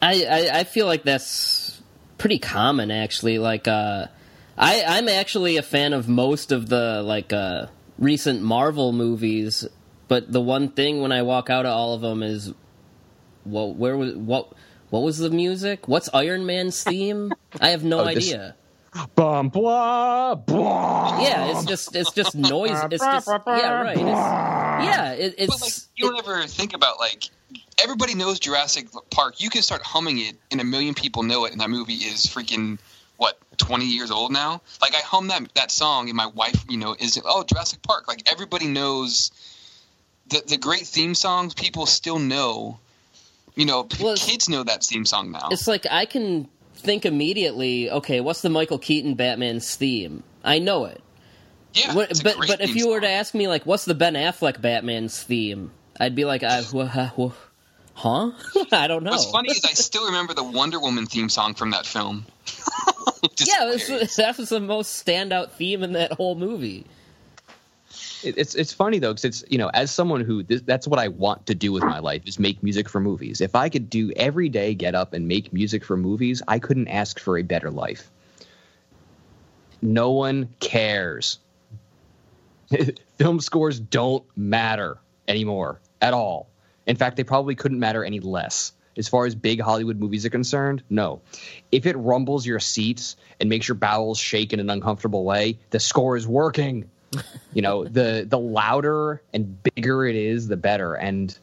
i i, I feel like that's pretty common actually. Like uh i i'm actually a fan of most of the like uh recent marvel movies but the one thing when i walk out of all of them is what where was what what was the music? What's Iron Man's theme? I have no oh, idea. bum blah blah. Yeah, it's just it's just noise. It's just yeah, right. It's, yeah, it, it's. But like, you don't ever think about like everybody knows Jurassic Park. You can start humming it, and a million people know it, and that movie is freaking what twenty years old now. Like I hum that that song, and my wife, you know, is oh Jurassic Park. Like everybody knows the the great theme songs. People still know. You know, Well, kids know that theme song now. it's like I can think immediately. Okay, what's the Michael Keaton Batman's theme? I know it. Yeah, What- but but if you were to ask me like, what's the Ben Affleck Batman's theme? I'd be like, I, huh? I don't know. What's funny is I still remember the Wonder Woman theme song from that film. Yeah, was, that was the most standout theme in that whole movie. It- it's it's funny though because it's you know as someone who this, that's what I want to do with my life is make music for movies. If I could do every day get up and make music for movies, I couldn't ask for a better life. No one cares. Film scores don't matter anymore at all. In fact, they probably couldn't matter any less. As far as big Hollywood movies are concerned, no. If it rumbles your seats and makes your bowels shake in an uncomfortable way, the score is working you know the the louder and bigger it is the better. And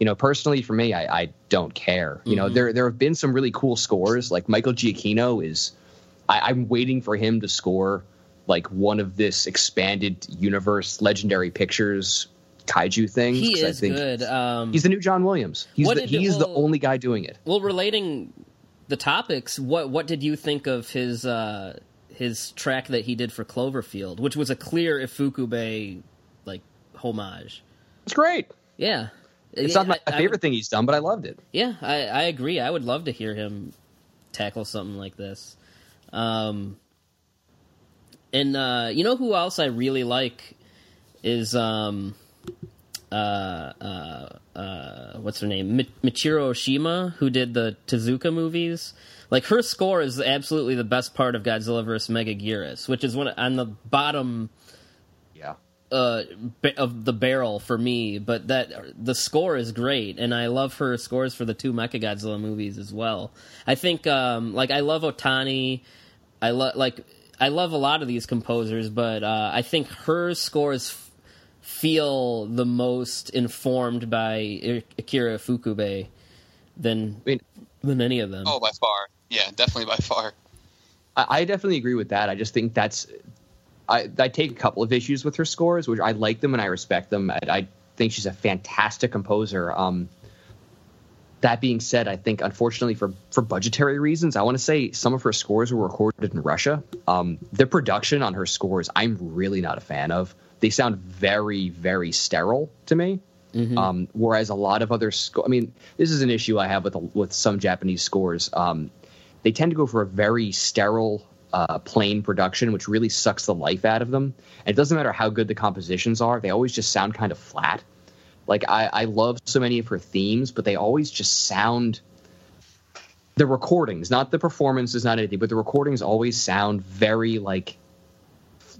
you know personally for me i, I don't care. You know there there have been some really cool scores. Like michael giacchino is I, i'm waiting for him to score like one of this expanded universe legendary pictures kaiju things He 'cause I is think good. Um, he's the new john williams. He's the, he's the only guy doing it. well, relating the topics, what what did you think of his uh, his track that he did for Cloverfield, which was a clear Ifukube like homage? it's great Yeah, it's not my I- I favorite would- thing he's done but i loved it Yeah, I, I agree. I would love to hear him tackle something like this. Um, and uh, you know who else I really like is um, uh, uh, uh, what's her name? Mi- Michiru Oshima, who did the Tezuka movies. Like her score is absolutely the best part of Godzilla vs. Megaguirus, which is one on the bottom yeah uh, of the barrel for me, but that the score is great, and I love her scores for the two Mechagodzilla movies as well. I think, um, like, I love Otani. I love like I love a lot of these composers, but uh, I think her scores f- feel the most informed by I- Akira Ifukube than i mean than any of them. oh, by far, yeah, definitely by far. I, I definitely agree with that. I just think that's I, I take a couple of issues with her scores, which I like them and I respect them. I, I think she's a fantastic composer. Um, that being said, I think unfortunately for for budgetary reasons, I want to say some of her scores were recorded in Russia. Um, the production on her scores, I'm really not a fan of. They sound very very sterile to me. Um, whereas a lot of other sco- I mean, this is an issue I have with with some Japanese scores. Um, they tend to go for a very sterile, uh, plain production, which really sucks the life out of them. And it doesn't matter how good the compositions are; they always just sound kind of flat. Like I, I love so many of her themes, but they always just sound. The recordings, not the performances, not anything, but the recordings always sound very like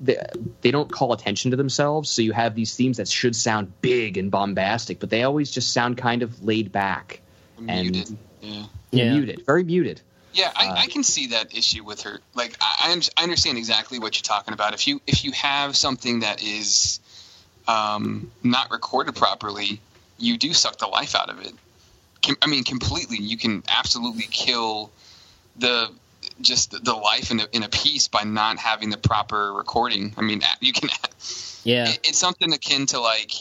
they, they don't call attention to themselves. So you have these themes that should sound big and bombastic, but they always just sound kind of laid back and Muted. Yeah. Yeah. muted, very muted. Yeah, I, Uh, I can see that issue with her. Like, I, I understand exactly what you're talking about. If you if you have something that is um, not recorded properly, you do suck the life out of it. Com- I mean, completely. You can absolutely kill the just the, life in a, in a piece by not having the proper recording. I mean, you can. yeah, it- it's something akin to like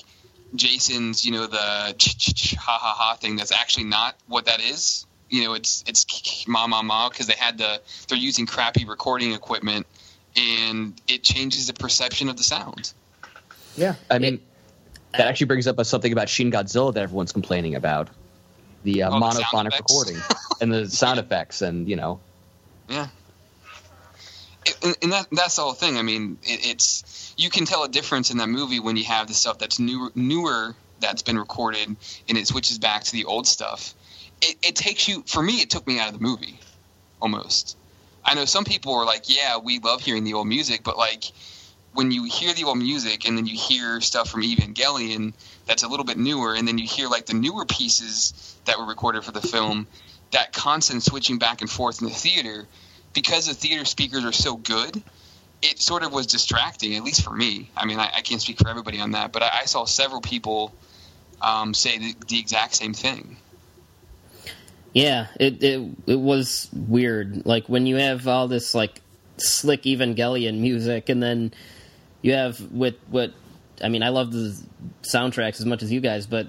Jason's, you know, the ch- ch- ch- ha ha ha thing. That's actually not what that is. You know, it's it's k- k- ma ma ma because they had the they're using crappy recording equipment, and it changes the perception of the sound. Yeah, I mean, It- that actually brings up a, something about Shin Godzilla that everyone's complaining about the uh, Oh, the monophonic effects. recording and the sound effects, and you know, Yeah. And, and that that's the whole thing. I mean, it, it's you can tell a difference in that movie when you have the stuff that's newer, newer that's been recorded, and it switches back to the old stuff. It, it takes you. For me, it took me out of the movie, almost. I know some people are like, "Yeah, we love hearing the old music," but like when you hear the old music and then you hear stuff from Evangelion that's a little bit newer, and then you hear like the newer pieces that were recorded for the film, that constant switching back and forth in the theater because the theater speakers are so good, it sort of was distracting, at least for me. I mean, I, I can't speak for everybody on that, but I, I saw several people um, say the, the exact same thing. Yeah, it, it it was weird. Like when you have all this like slick Evangelion music, and then you have with what I mean. I love the soundtracks as much as you guys, but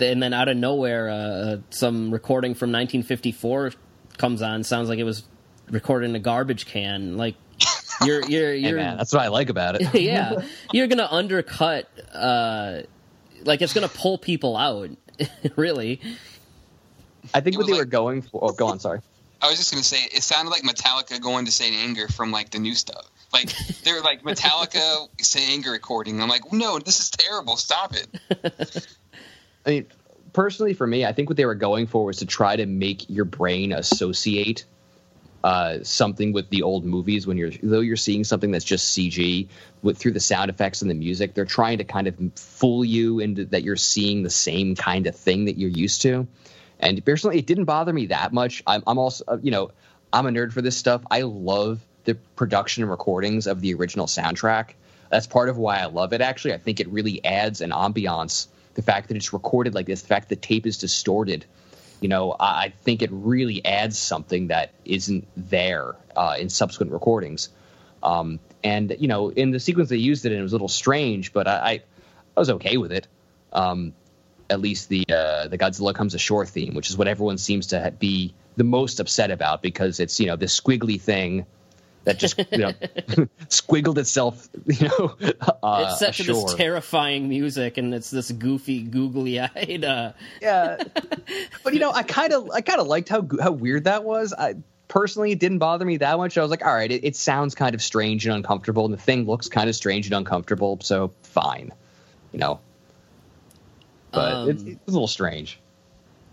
and then out of nowhere, uh, some recording from 1954 comes on. Sounds like it was recorded in a garbage can. Like you're you're you're man, that's what I like about it. yeah, you're gonna undercut. Uh, like it's gonna pull people out. really. I think It what they like- were going for. Oh, go on. Sorry. I was just gonna say it sounded like Metallica going to Saint Anger from like the new stuff. Like they're like Metallica Saint Anger recording. I'm like, no, this is terrible. Stop it. I mean, personally, for me, I think what they were going for was to try to make your brain associate uh, something with the old movies. When you're, though you're seeing something that's just CG with through the sound effects and the music, they're trying to kind of fool you into that you're seeing the same kind of thing that you're used to. And personally, it didn't bother me that much. I'm, I'm also, uh, you know, I'm a nerd for this stuff. I love the production and recordings of the original soundtrack. That's part of why I love it. Actually, I think it really adds an ambiance. The fact that it's recorded like this, the fact that the tape is distorted, you know, I, I think it really adds something that isn't there uh, in subsequent recordings. Um, and you know, in the sequence they used it in, it was a little strange, but I, I, I was okay with it. Um, at least the uh, the Godzilla comes ashore theme, which is what everyone seems to be the most upset about because it's you know this squiggly thing that just you know squiggled itself you know uh, it's set to ashore. this terrifying music, and it's this goofy, googly-eyed. Uh, yeah, but you know I kind of I kind of liked how how weird that was. I personally it didn't bother me that much. I was like, all right, it, it sounds kind of strange and uncomfortable, and the thing looks kind of strange and uncomfortable, so fine, you know. But Um, it's, it's a little strange.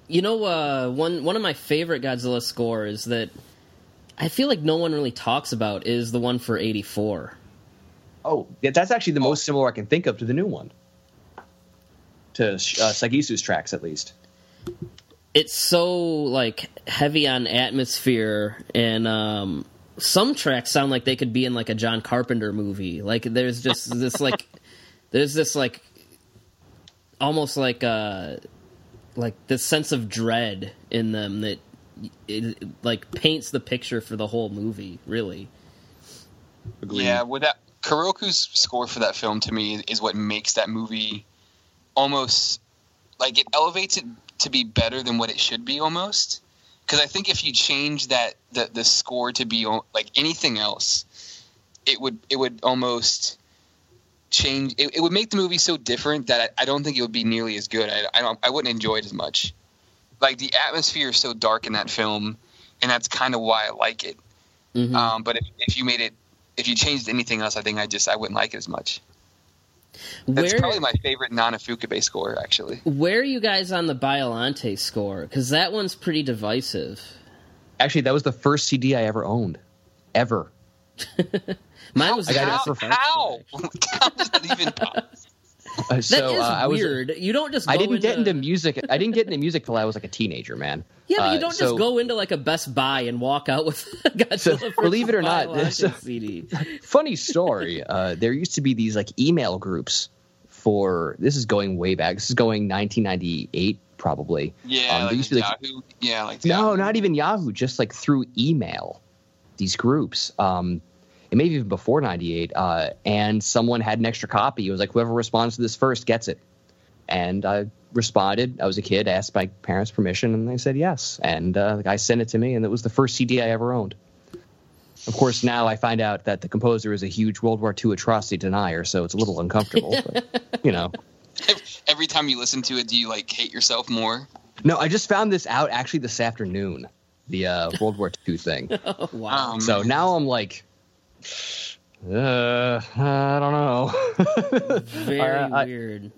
you know, uh, one one of my favorite Godzilla scores that I feel like no one really talks about is the one for '84. Oh, yeah, that's actually the most similar I can think of to the new one. To uh, Sagisu's tracks, at least. It's so like heavy on atmosphere, and um, some tracks sound like they could be in like a John Carpenter movie. Like there's just this like there's this like almost like uh like this sense of dread in them that it, like paints the picture for the whole movie. Really. Yeah, with that Koroku's score for that film to me is what makes that movie almost like it elevates it to be better than what it should be almost. Because I think if you change that the the score to be like anything else, it would it would almost change. It, it would make the movie so different that I, I don't think it would be nearly as good. I, I don't. I wouldn't enjoy it as much. Like the atmosphere is so dark in that film, and that's kind of why I like it. Mhm. Um, but if, if you made it, if you changed anything else, I think I just I wouldn't like it as much. That's Where- probably my favorite non-Ifukube score, actually. Where are you guys on the Biolante score? Because that one's pretty divisive. Actually, that was the first CD I ever owned. Ever. Mine was I got it how? for French How? how does that even? Uh, so is uh, I was. weird. you don't just. Go I didn't into, get into music. I didn't get into music till I was like a teenager, man. Yeah, but you Uh, don't so- just go into like a Best Buy and walk out with Godzilla. So, believe it or not, Biolante so- CD. Funny story. Uh, there used to be these like email groups for. This is going way back. This is going 1998 probably. Yeah, Um, like used to be, like, Yahoo. Yeah, like No, Yahoo. not even Yahoo. Just like through email, these groups. Um, it may be even before '98. Uh, and someone had an extra copy. It was like whoever responds to this first gets it. And I responded. I was a kid. Asked my parents' permission, and they said yes. And uh, the guy sent it to me, and it was the first CD I ever owned. Of course, now I find out that the composer is a huge World War II atrocity denier, so it's a little uncomfortable. but, you know. Every time you listen to it, do you like hate yourself more? No, I just found this out actually this afternoon. The uh, World War II thing. Oh, wow. Um, So now I'm like, uh, I don't know. Very I- I- weird.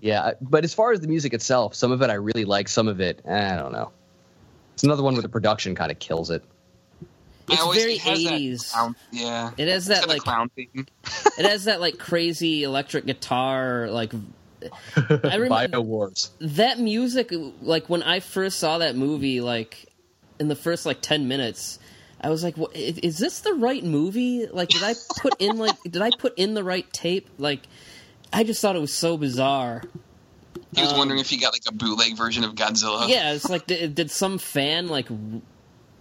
yeah, but as far as the music itself, some of it I really like, some of it eh, I don't know. It's another one where the production kind of kills it. It's I very it has that 80s. yeah, It has that got like clown theme. it has that like crazy electric guitar like I remember Bio Wars. that music like when I first saw that movie like in the first like 10 minutes I was like, what, is, is this the right movie? Like, did I put in like did I put in the right tape? Like, I just thought it was so bizarre. He was Um, wondering if he got like a bootleg version of Godzilla. Yeah, it's like did, did some fan like r-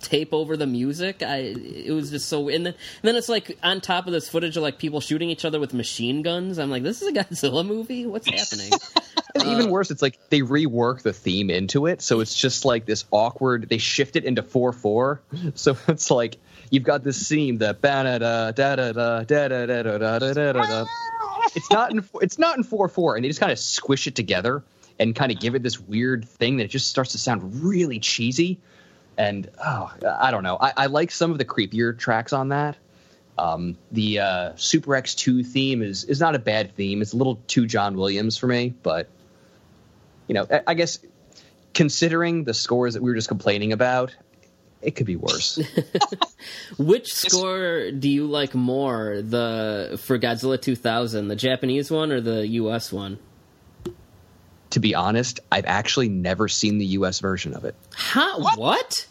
tape over the music? I it was just so and then, and then it's like on top of this footage of like people shooting each other with machine guns. I'm like, this is a Godzilla movie. What's happening? And even worse, it's like they rework the theme into it, so it's just like this awkward. They shift it into four four, so it's like you've got this scene that da da da da da da da da da da da da da. It's not in it's not in four four, and they just kind of squish it together and kind of give it this weird thing that it just starts to sound really cheesy. And oh, I don't know. I, I like some of the creepier tracks on that. Um, the uh, Super X2 theme is is not a bad theme. It's a little too John Williams for me, but you know, I, I guess considering the scores that we were just complaining about, it could be worse. Which score do you like more, the for Godzilla 2000, the Japanese one or the U.S. one? To be honest, I've actually never seen the U.S. version of it. How? What? what?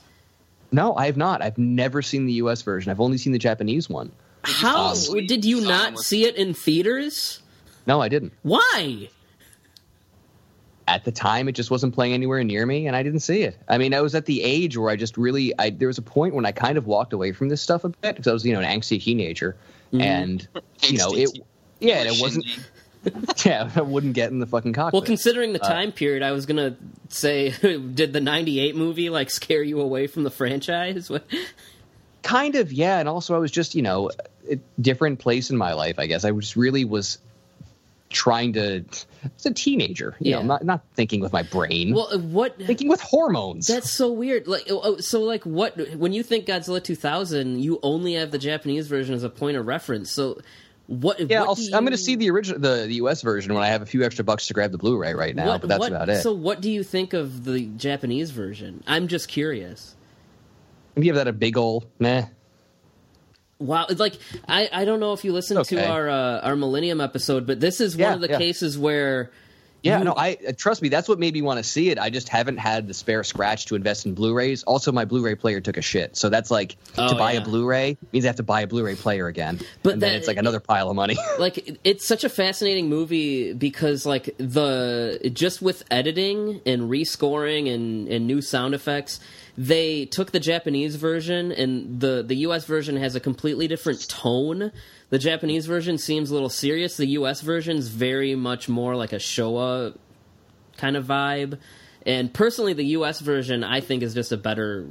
No, I have not. I've never seen the U.S. version. I've only seen the Japanese one. How possibly did you not them see it in theaters? No, I didn't. Why? At the time, it just wasn't playing anywhere near me, and I didn't see it. I mean, I was at the age where I just really, I there was a point when I kind of walked away from this stuff a bit because I was, you know, an angsty teenager, mm-hmm. and you know, it, yeah, and it wasn't, yeah, I wouldn't get in the fucking cockpit. Well, considering the time period, I was gonna say, did the '98 movie like scare you away from the franchise? Kind of yeah and also i was just you know a different place in my life i guess i just really was trying to as a teenager you Yeah. know not not thinking with my brain Well, uh, what? thinking with hormones That's so weird. Like, oh, oh, so like, what? When you think Godzilla 2000, you only have the Japanese version as a point of reference. So, what? yeah what I'll, do i'm going to see the original the, the us version when i have a few extra bucks to grab the blu-ray right now what- but that's what- about it So, what do you think of the Japanese version? I'm just curious. give that a big ol' meh Wow, it's like I, I don't know if you listened Okay. to our uh, our Millennium episode, but this is one Yeah, of the yeah. cases where Yeah, you- no, I uh, trust me. That's what made me want to see it. I just haven't had the spare scratch to invest in Blu-rays. Also, my Blu-ray player took a shit, so that's like Oh, to buy yeah. a Blu-ray means I have to buy a Blu-ray player again. But and then it's like another pile of money. like it's such a fascinating movie because like the just with editing and rescoring and and new sound effects they took the japanese version and the the us version has a completely different tone the japanese version seems a little serious the us version's very much more like a showa kind of vibe and personally the us version i think is just a better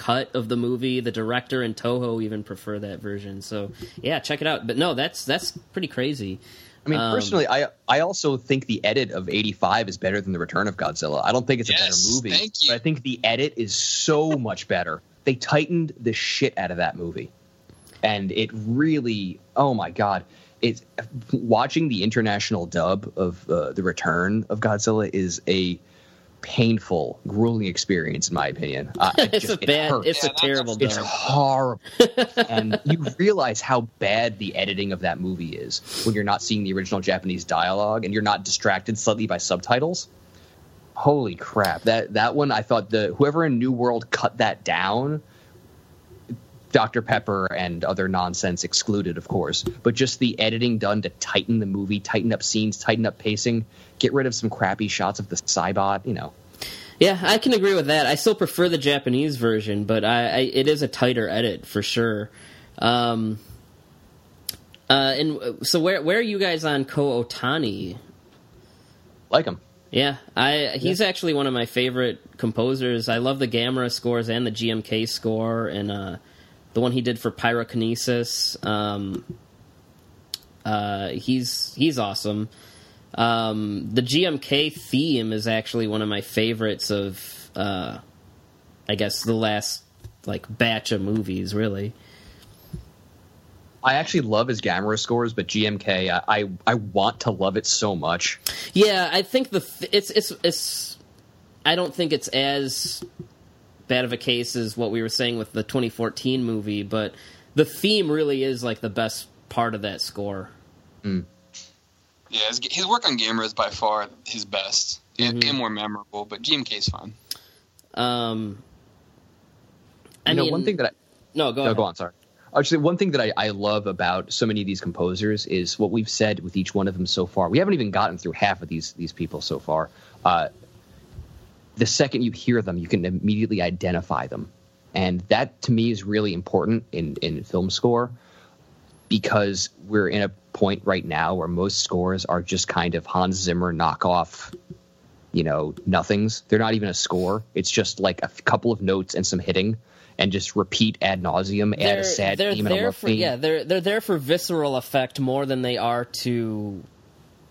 cut of the movie. The director and Toho even prefer that version. So yeah, check it out. But no, that's that's pretty crazy. I mean, Um, personally, I I also think the edit of '85 is better than the Return of Godzilla. I don't think it's a better movie, thank you. but I think the edit is so much better. They tightened the shit out of that movie, and it really, oh my god, it's watching the international dub of uh, the Return of Godzilla is a painful, grueling experience, in my opinion. Uh, it it's just- a it bad, hurts. it's a Yeah, that's- terrible It's dub. horrible. and you realize how bad the editing of that movie is when you're not seeing the original Japanese dialogue and you're not distracted slightly by subtitles. Holy crap. That that one I thought the whoever in New World cut that down Dr. Pepper and other nonsense excluded, of course, but just the editing done to tighten the movie, tighten up scenes, tighten up pacing, get rid of some crappy shots of the Cybot, you know. Yeah, I can agree with that. I still prefer the Japanese version, but I, I it is a tighter edit for sure. Um, uh, and uh, so where where are you guys on Ko Otani? Like him. Yeah, I he's actually one of my favorite composers. I love the Gamera scores and the GMK score, and uh, the one he did for Pyrokinesis. Um, uh, he's he's awesome. Um, the GMK theme is actually one of my favorites of, uh, I guess, the last like batch of movies. Really, I actually love his Gamera scores, but GMK, I, I I want to love it so much. Yeah, I think the th- it's it's it's. I don't think it's as bad of a case as what we were saying with the 2014 movie, but the theme really is like the best part of that score. Yeah, his, his work on Gamera is by far his best and, Mhm. and more memorable. But GMK is fine. Um, I You know, mean, one thing that I, no, go No, ahead. go on. Sorry. Actually, one thing that I, I love about so many of these composers is what we've said with each one of them so far. We haven't even gotten through half of these these people so far. Uh, the second you hear them, you can immediately identify them, and that to me is really important in in film score because we're in a point right now where most scores are just kind of Hans Zimmer knockoff you know nothings. They're not even a score. It's just like a couple of notes and some hitting and just repeat ad nauseum add a sad they're theme and a there for theme. yeah they're they're there for visceral effect more than they are to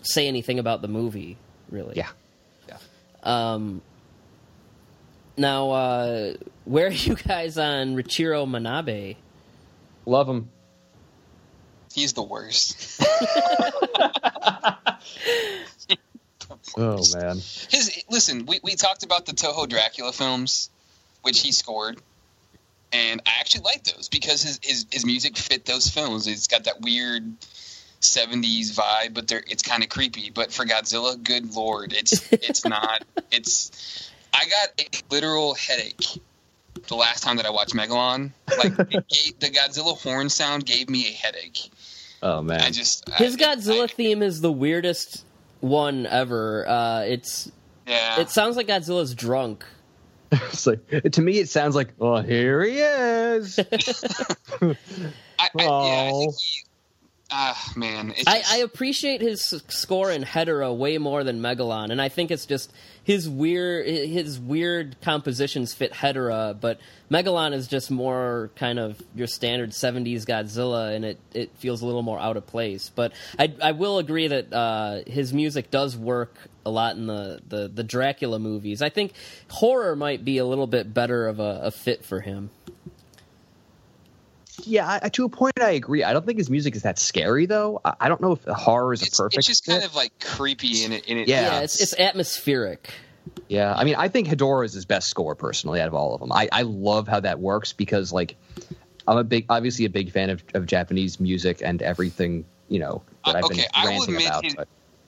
say anything about the movie really. Yeah. yeah. Um now uh where are you guys on Riichiro Manabe love him. He's the worst. oh man His listen, we, we talked about the Toho Dracula films, which he scored, and I actually like those because his, his his music fit those films. It's got that weird '70s vibe, but they're, it's kind of creepy. But for Godzilla, good lord, it's it's not. It's I got a literal headache the last time that I watched Megalon. Like gave, the Godzilla horn sound gave me a headache. oh man I just his I, Godzilla I, theme is the weirdest one ever uh it's yeah. it sounds like Godzilla's drunk it's like to me it sounds like oh here he is I, I, yeah, I Oh. think he. Ah, man. It's I, I appreciate his score in Hedora way more than Megalon, and I think it's just his weird his weird compositions fit Hedora, but Megalon is just more kind of your standard '70s Godzilla, and it, it feels a little more out of place. But I I will agree that uh, his music does work a lot in the, the, the Dracula movies. I think horror might be a little bit better of a, a fit for him. Yeah I, to a point i agree i don't think his music is that scary though i, I don't know if horror is a it's, perfect it's just kind fit. of like creepy in it. In it Yeah. Yeah, it's it's atmospheric. Yeah, I mean, I think Hedora is his best score personally out of all of them. I, I love how that works because, like, I'm a big, obviously a big fan of, of Japanese music and everything, you know, that Uh, I've okay, been I will ranting admit about. his-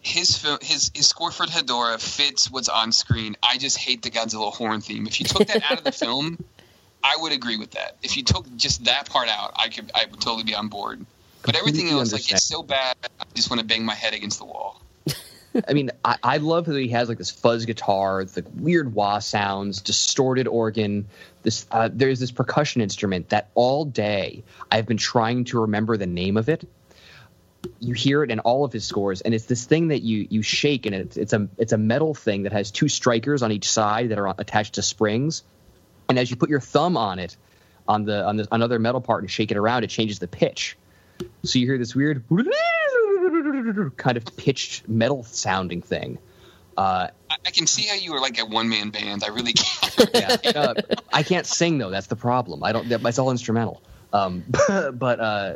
his film, his his score for Hedora fits what's on screen. I just hate the Godzilla horn theme. If you took that out of the film, I would agree with that. If you took just that part out, I could I would totally be on board. But everything else, like it's so bad, I just want to bang my head against the wall. I mean, I, I love that he has like this fuzz guitar, the weird wah sounds, distorted organ. This uh, there's this percussion instrument that all day I've been trying to remember the name of it. You hear it in all of his scores, and it's this thing that you you shake, and it's it's a it's a metal thing that has two strikers on each side that are attached to springs, and as you put your thumb on it, on the on the another metal part and shake it around, it changes the pitch. So you hear this weird kind of pitched metal sounding thing. Uh, I, can see how you were like a one man band. I really can. yeah, uh, I can't sing though. That's the problem. I don't. That's all instrumental. Um, but uh,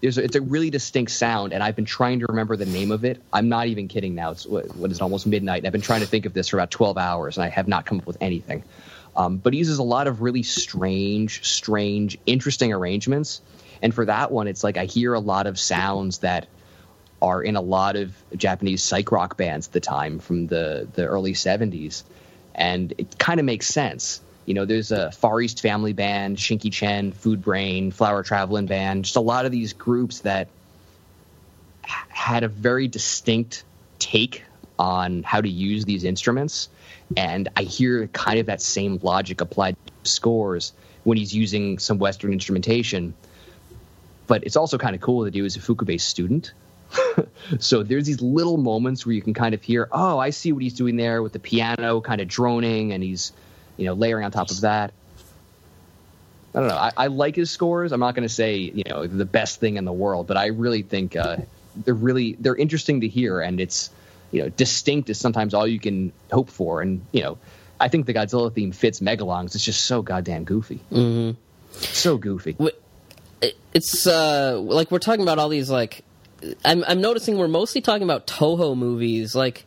there's a, it's a really distinct sound, and I've been trying to remember the name of it. I'm not even kidding. Now it's what, what is it, almost midnight, and I've been trying to think of this for about 12 hours, and I have not come up with anything. Um, but he uses a lot of really strange, strange, interesting arrangements. And for that one, it's like I hear a lot of sounds that are in a lot of Japanese psych rock bands at the time from the, the early 70s. And it kind of makes sense. You know, there's a Far East Family Band, Shinki Chen, Food Brain, Flower Traveling Band, just a lot of these groups that had a very distinct take on how to use these instruments. And I hear kind of that same logic applied to scores when he's using some Western instrumentation. But it's also kind of cool that he was an Ifukube student. so there's these little moments where you can kind of hear, oh, I see what he's doing there with the piano kind of droning, and he's, you know, layering on top of that. I don't know. I, I like his scores. I'm not going to say you know the best thing in the world, but I really think uh, they're really they're interesting to hear, and it's you know distinct is sometimes all you can hope for. And you know, I think the Godzilla theme fits Megalon 'cause it's just so goddamn goofy, Mm-hmm. so goofy. it's uh like we're talking about all these like I'm I'm noticing we're mostly talking about Toho movies like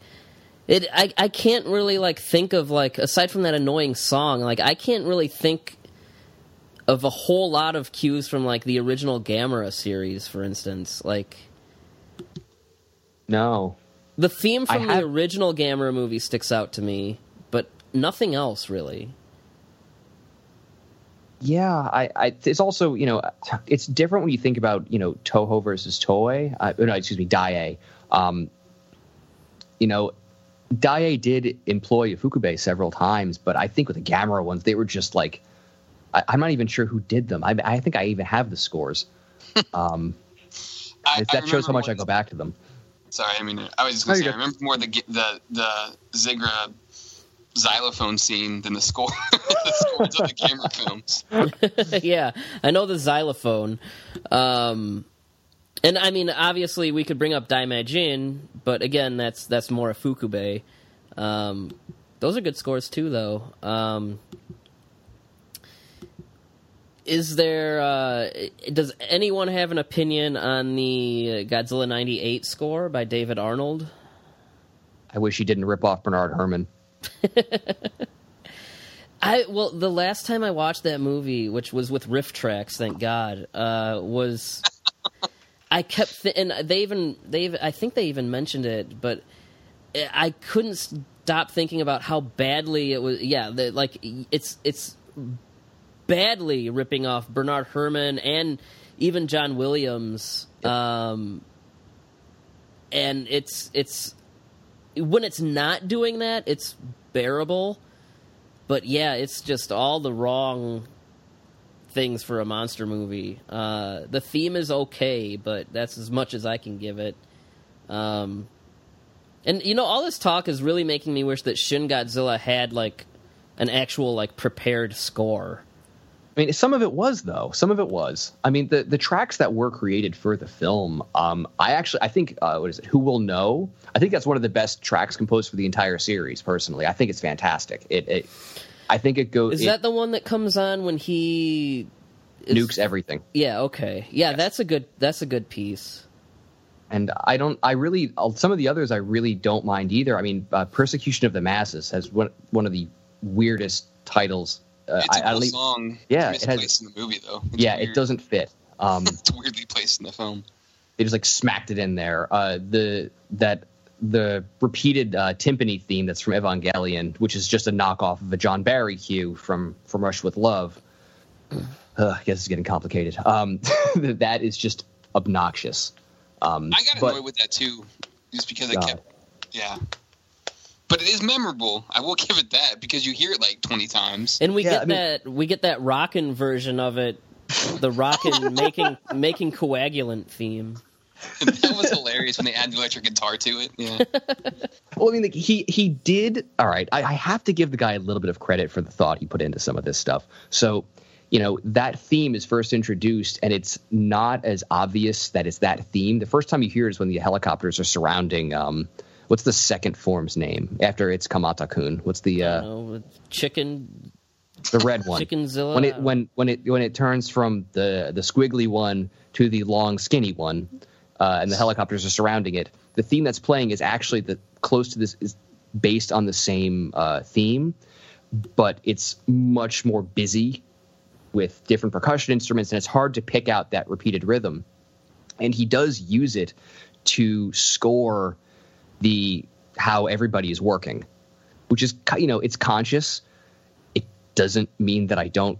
it I I can't really like think of like aside from that annoying song like I can't really think of a whole lot of cues from like the original Gamera series for instance like No, the theme I from have- the original Gamera movie sticks out to me but nothing else really Yeah, I, I, it's also you know it's different when you think about you know Toho versus Toei. Uh, no, excuse me, Daiei. Um, you know, Daiei did employ Ifukube several times, but I think with the Gamera ones, they were just like I, am not even sure who did them. I, I, think I even have the scores. Um, I, that shows how much I go back to them. Sorry, I mean I was just gonna say I remember more the the the Zigra xylophone scene than the score the scores of the Gamera films. yeah, I know the xylophone. Um, and I mean, obviously, we could bring up Daimajin, but again, that's that's more a Ifukube. Um, those are good scores too, though. Um, is there? Uh, does anyone have an opinion on the Godzilla '98 score by David Arnold? I wish he didn't rip off Bernard Herrmann. I well, the last time I watched that movie, which was with RiffTrax, thank God, uh, was I kept th- and they even they even, I think they even mentioned it, but I couldn't stop thinking about how badly it was. Yeah, the, like it's it's badly ripping off Bernard Herrmann and even John Williams. Um, and it's it's when it's not doing that, it's bearable. But yeah, it's just all the wrong things for a monster movie. Uh, the theme is okay, but that's as much as I can give it. Um, and you know, all this talk is really making me wish that Shin Godzilla had like an actual like prepared score. I mean, some of it was though. Some of it was. I mean, the the tracks that were created for the film. Um, I actually, I think, uh, what is it? Who will know? I think that's one of the best tracks composed for the entire series. Personally, I think it's fantastic. It, it I think it goes. Is it, that the one that comes on when he is, nukes everything? Yeah. Okay. Yeah, yes. that's a good. That's a good piece. And I don't. I really. Some of the others I really don't mind either. I mean, uh, "Persecution of the Masses" has one one of the weirdest titles uh, it's a I, cool I song. Yeah, it has in the movie though. It's yeah, weird. it doesn't fit. Um, it's weirdly placed in the film. They just like smacked it in there. Uh, the that the repeated uh, timpani theme that's from Evangelion, which is just a knockoff of a John Barry cue from from Russia with Love. Uh, I guess it's getting complicated. Um, that is just obnoxious. Um, I got annoyed with that too, just because I kept, yeah but it is memorable. I will give it that because you hear it like twenty times. And we yeah, get I mean, that we get that rockin' version of it, the rockin' making making coagulant theme. that was hilarious when they add the electric guitar to it. Yeah. well, I mean, like, he he did. All right, I, I have to give the guy a little bit of credit for the thought he put into some of this stuff. So you know that theme is first introduced and it's not as obvious that it's that theme the first time you hear it is when the helicopters are surrounding um, What's the second form's name after it's Kamata-kun? What's the uh, know, chicken? The red one. Chickenzilla. When it when when it when it turns from the the squiggly one to the long skinny one, uh, and the helicopters are surrounding it. The theme that's playing is actually the close to this is based on the same uh, theme, but it's much more busy with different percussion instruments, and it's hard to pick out that repeated rhythm. And he does use it to score the how everybody is working, which is you know it's conscious. It doesn't mean that I don't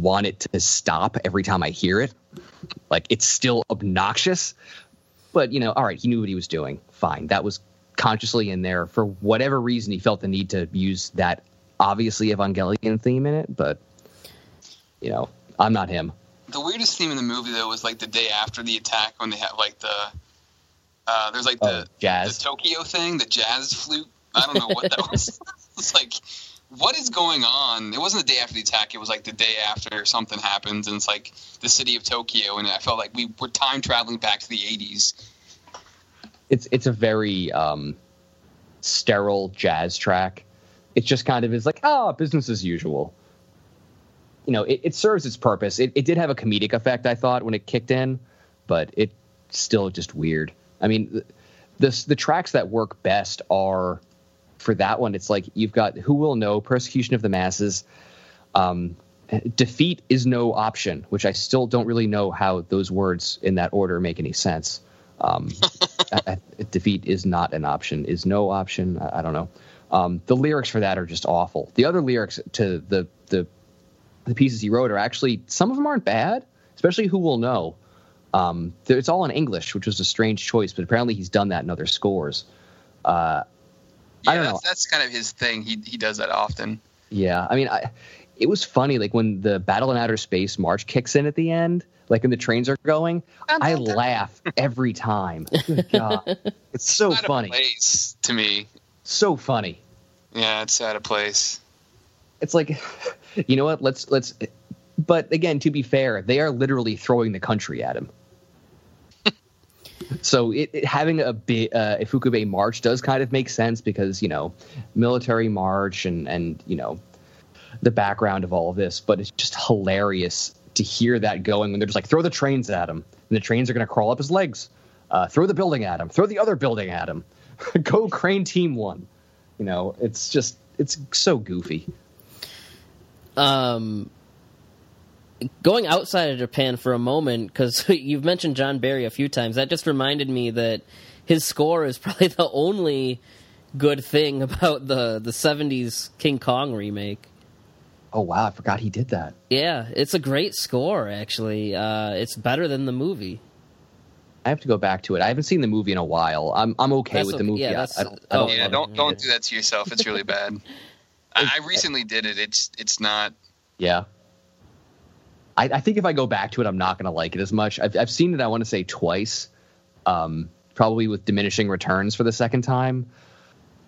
want it to stop every time I hear it. Like it's still obnoxious, but you know, all right, he knew what he was doing. Fine, that was consciously in there for whatever reason. He felt the need to use that obviously Evangelion theme in it, but you know, I'm not him. The weirdest theme in the movie though was like the day after the attack when they have like the uh, there's like the, oh, jazz. the Tokyo thing, the jazz flute. I don't know what that was. it's like, what is going on? It wasn't the day after the attack. It was like the day after something happens, and it's like the city of Tokyo, and I felt like we were time traveling back to the 80s. It's it's a very um, sterile jazz track. It just kind of is like, oh, business as usual. You know, it, it serves its purpose. It, it did have a comedic effect, I thought, when it kicked in, but it's still just weird. I mean, the the tracks that work best are for that one. It's like you've got "Who Will Know," "Persecution of the Masses," um, "Defeat is no option," which I still don't really know how those words in that order make any sense. Um, I, I, defeat is not an option. Is no option. I, I don't know. Um, the lyrics for that are just awful. The other lyrics to the the the pieces he wrote are actually some of them aren't bad, especially Who Will Know. Um, it's all in English, which was a strange choice, but apparently he's done that in other scores. Uh, Yeah, I don't that's, know. that's kind of his thing. He he does that often. Yeah, I mean, I, it was funny like when the Battle in Outer Space march kicks in at the end, like when the trains are going. I laugh every time. God, it's so Out of funny, place to me. so funny. Yeah, it's out of place. It's like, you know what? Let's let's. But again, to be fair, they are literally throwing the country at him. So it, it, having a big uh, Ifukube march does kind of make sense because you know military march and and you know the background of all of this. But it's just hilarious to hear that going when they're just like throw the trains at him and the trains are going to crawl up his legs. Uh, throw the building at him. Throw the other building at him. Go crane team one. You know, it's just it's so goofy. um, going outside of Japan for a moment because you've mentioned John Barry a few times. That just reminded me that his score is probably the only good thing about the the '70s King Kong remake. Oh wow, I forgot he did that. Yeah, it's a great score. Actually, uh, it's better than the movie. I have to go back to it. I haven't seen the movie in a while. I'm I'm okay That's with okay. the movie. Yeah, I- I don't, I oh, don't Yeah, don't don't do that to yourself. It's really bad. I, I recently did it. It's it's not. Yeah. I, I think if I go back to it, I'm not going to like it as much. I've, I've seen it, I want to say, twice, um, probably with diminishing returns for the second time.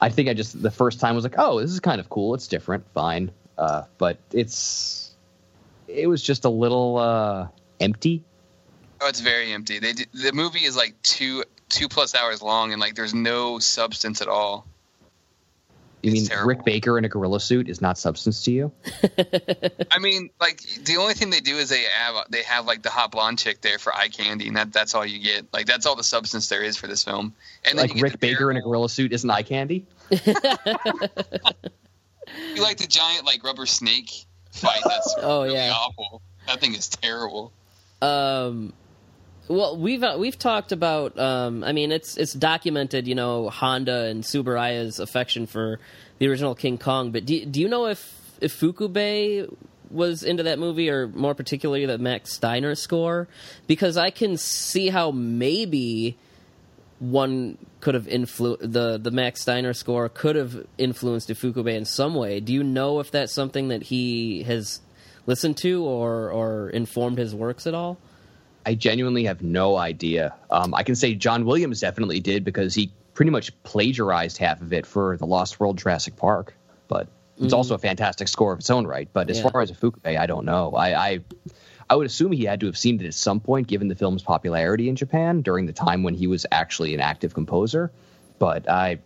I think I just, the first time was like, oh, this is kind of cool. It's different. Fine. Uh, but it's, it was just a little uh, empty. Oh, it's very empty. They the movie is like two two plus hours long, and like there's no substance at all. You mean terrible. Rick Baker in a gorilla suit is not substance to you? I mean, like the only thing they do is they have they have like the hot blonde chick there for eye candy, and that that's all you get. Like that's all the substance there is for this film. And Like Rick Baker in a gorilla suit isn't eye candy? You like the giant like rubber snake fight? That's Oh, really yeah. awful. That thing is terrible. Um, well, we've uh, we've talked about. Um, I mean, it's it's documented. You know, Honda and Tsuburaya's affection for the original King Kong. But do do you know if if Ifukube was into that movie, or more particularly the Max Steiner score? Because I can see how maybe one could have influ- the the Max Steiner score could have influenced Ifukube in some way. Do you know if that's something that he has listened to or or informed his works at all? I genuinely have no idea. Um, I can say John Williams definitely did because he pretty much plagiarized half of it for the Lost World Jurassic Park. But it's also a fantastic score of its own right. But as Yeah. far as Ifukube, I don't know. I, I I would assume he had to have seen it at some point, given the film's popularity in Japan during the time when he was actually an active composer. But I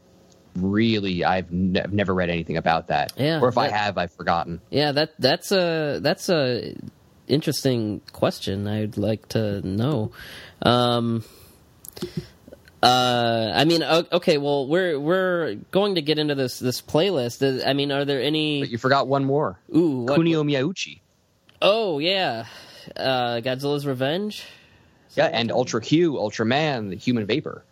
really, I've, ne- I've never read anything about that. Yeah, or if I have, I've forgotten. Yeah, that that's a that's a interesting question. I'd like to know. Um, uh, I mean, okay, well, we're we're going to get into this this playlist. Uh, I mean, are there But any? you forgot one more. Ooh, what, Kunio Miyauchi. oh yeah, uh, Godzilla's Revenge. Yeah, and Ultra Q, Ultraman, the Human Vapor.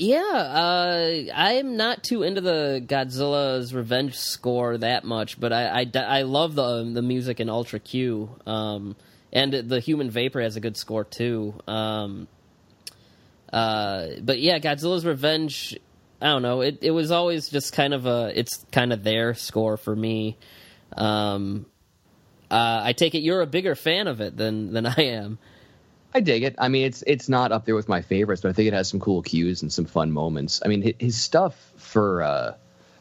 Yeah, uh, I'm not too into the Godzilla's Revenge score that much, but I I, I love the the music in Ultra Q, um, and the Human Vapor has a good score too. Um, uh, but yeah, Godzilla's Revenge. I don't know. It it was always just kind of a it's kind of their score for me. Um, uh, I take it you're a bigger fan of it than than I am. I dig it. I mean, it's it's not up there with my favorites, but I think it has some cool cues and some fun moments. I mean, his stuff for uh,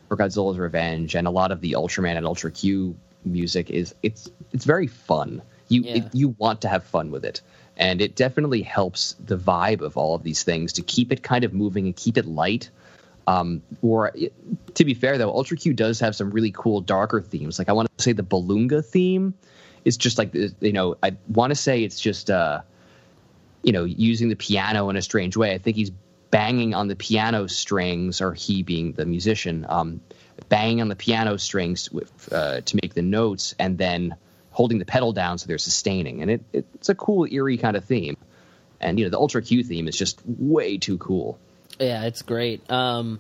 for Godzilla's Revenge and a lot of the Ultraman and Ultra Q music is it's it's very fun. You Yeah. it, you want to have fun with it, and it definitely helps the vibe of all of these things to keep it kind of moving and keep it light. Um, or to be fair though, Ultra Q does have some really cool darker themes. Like I want to say the Balloonga theme is just like you know I want to say it's just uh you know, using the piano in a strange way. I think he's banging on the piano strings, or he being the musician, um, banging on the piano strings with, uh, to make the notes, and then holding the pedal down so they're sustaining. And it, it's a cool, eerie kind of theme. And you know, the Ultra Q theme is just way too cool. Yeah, it's great. Um,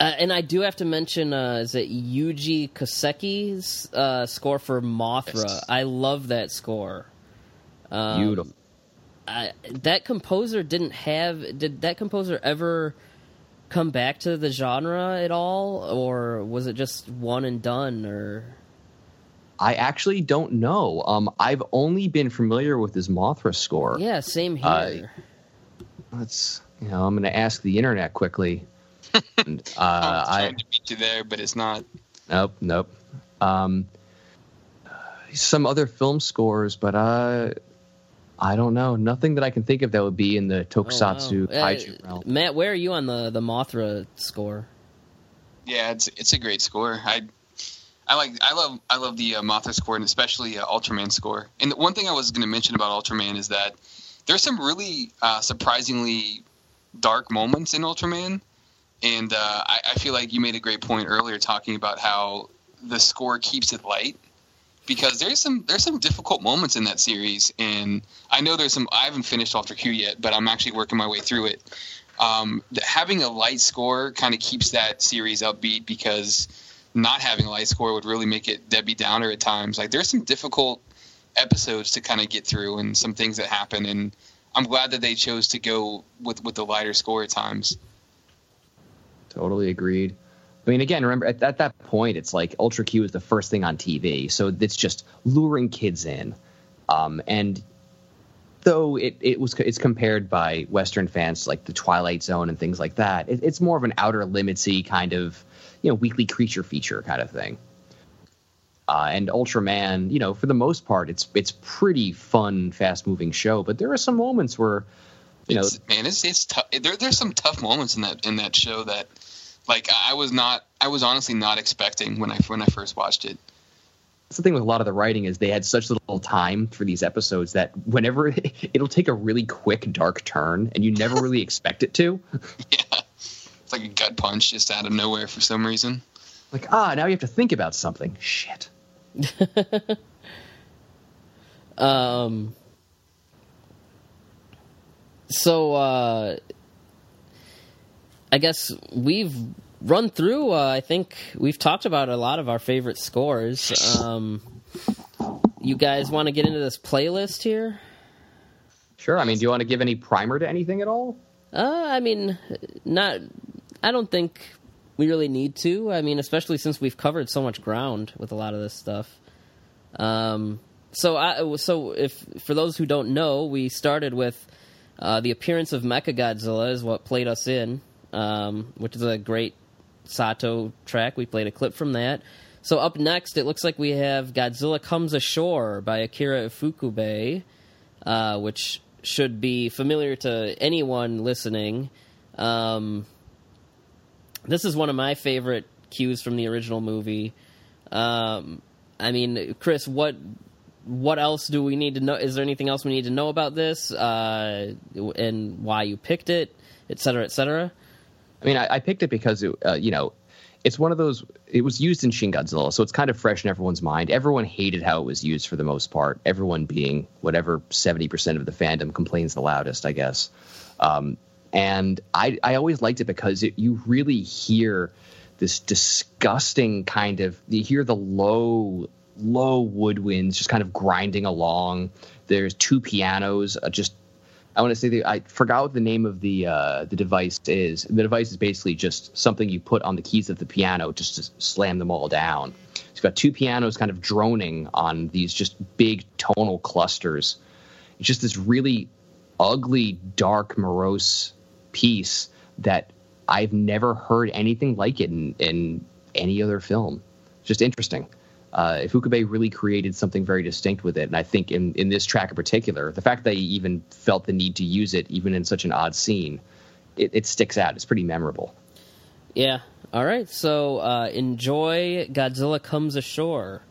Uh, and I do have to mention, uh, is it Yuji Koseki's uh, score for Mothra? Yes. I love that score. Um, Beautiful. I, that composer didn't have. Did that composer ever come back to the genre at all, or was it just one and done? Or I actually don't know. Um, I've only been familiar with his Mothra score. yeah, same here. Uh, Let's, you know, I'm going to ask the internet quickly. and, uh, I was I trying to beat you there, but it's not. nope, nope. Um, some other film scores, but uh, I don't know. Nothing that I can think of that would be in the Oh, wow. Tokusatsu Uh, realm. Matt, where are you on the the Mothra score? Yeah, it's it's a great score. I I like I love I love the uh, Mothra score and especially uh, Ultraman score. And the one thing I was going to mention about Ultraman is that there's some really uh, surprisingly dark moments in Ultraman, and uh, I, I feel like you made a great point earlier talking about how the score keeps it light because there's some there's some difficult moments in that series, and I know there's some I haven't finished Ultra Q yet, but I'm actually working my way through it. Um, having a light score kind of keeps that series upbeat because not having a light score would really make it Debbie Downer at times. Like there's some difficult episodes to kind of get through and some things that happen, and I'm glad that they chose to go with with the lighter score at times. Totally agreed. I mean, again, remember at, at that point, it's like Ultra Q is the first thing on TV, so it's just luring kids in. Um, and though it, it was it's compared by Western fans to like the Twilight Zone and things like that, it, it's more of an outer limitsy kind of you know weekly creature feature kind of thing. Uh, and Ultraman, you know, for the most part, it's it's pretty fun, fast moving show. But there are some moments where, you know, It's, man, it's it's tough. There, there's some tough moments in that in that show that, like, I was not, I was honestly not expecting when I when I first watched it. that's the thing with a lot of the writing is they had such little time for these episodes that whenever it'll take a really quick dark turn and you never really expect it to Yeah, it's like a gut punch just out of nowhere for some reason. like ah now you have to think about something shit Um. So, uh, I guess we've run through. Uh, I think we've talked about a lot of our favorite scores. Um, you guys want to get into this playlist here? sure i mean do you want to give any primer to anything at all Uh, I mean, not. I don't think we really need to. I mean, especially since we've covered so much ground with a lot of this stuff. Um, so, I, so if for those who don't know, we started with uh, the appearance of Mechagodzilla is what played us in, um, which is a great Sato track. We played a clip from that. So up next, it looks like we have Godzilla Comes Ashore by Akira Ifukube uh, which should be familiar to anyone listening. Um, this is one of my favorite cues from the original movie. Um, I mean, Chris, what what else do we need to know? Is there anything else we need to know about this, uh, and why you picked it, et cetera, et cetera? I mean i, I picked it because it, uh, you know it's one of those it was used in shin godzilla so it's kind of fresh in everyone's mind. Everyone hated how it was used for the most part everyone being whatever 70% of the fandom complains the loudest i guess. Um, and I, I always liked it because it, you really hear this disgusting kind of you hear the low low woodwinds just kind of grinding along. There's two pianos uh, just I want to say I forgot what the name of the uh, the device is. The device is basically just something you put on the keys of the piano just to slam them all down. You've got two pianos kind of droning on these just big tonal clusters. It's just this really ugly, dark, morose piece that I've never heard anything like it in, in any other film. Just interesting. Uh, Ifukube really created something very distinct with it, and I think in, in this track in particular, the fact that he even felt the need to use it, even in such an odd scene, it, it sticks out. It's pretty memorable. Yeah. All right. So uh, enjoy Godzilla Comes Ashore.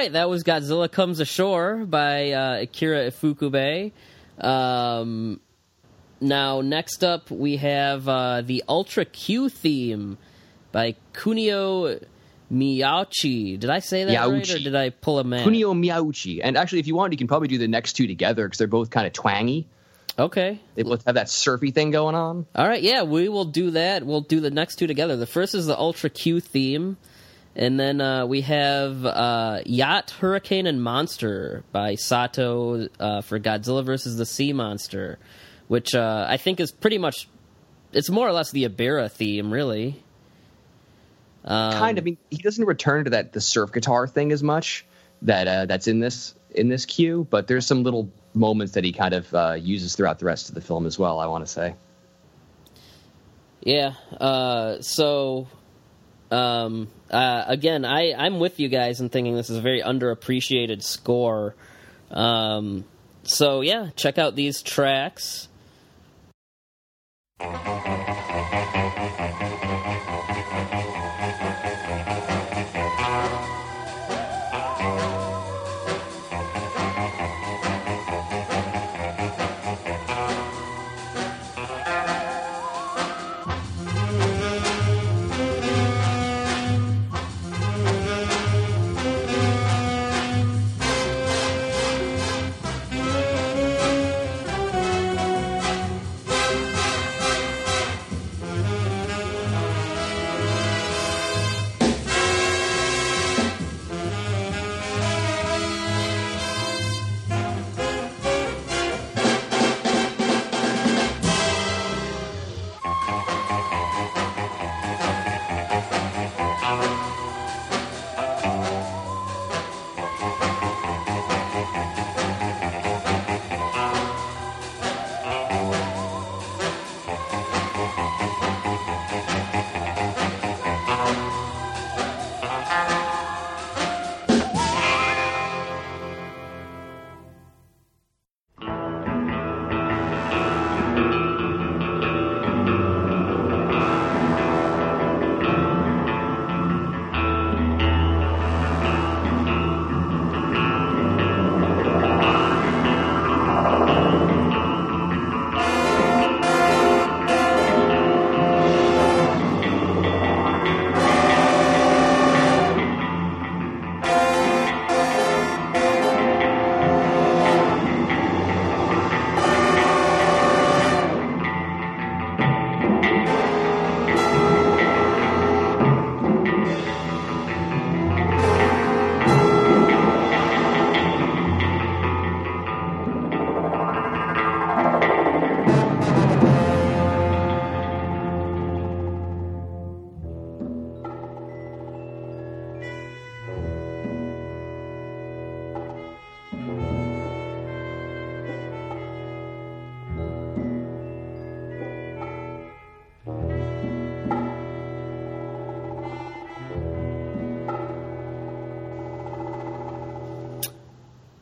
Right, that was Godzilla Comes Ashore by uh, Akira Ifukube. Um, now, next up, we have uh, the Ultra Q theme by Kunio Miyauchi. Did I say that right, or did I pull a man? Kunio Miyauchi. And actually, if you want, you can probably do the next two together because they're both kind of twangy. Okay. They both have that surfy thing going on. All right, yeah, we will do that. We'll do the next two together. The first is the Ultra Q theme, and then uh, we have uh, Yacht, Hurricane, and Monster by Sato uh, for Godzilla versus the Sea Monster, which uh, I think is pretty much, it's more or less the Ebirah theme, really. Um, kind of. I mean, he doesn't return to that the surf guitar thing as much that uh, that's in this in this cue, but there's some little moments that he kind of uh, uses throughout the rest of the film as well. I want to say. Yeah. Uh, so, um, uh, again, I, I'm with you guys in thinking this is a very underappreciated score. Um, so, yeah, check out these tracks.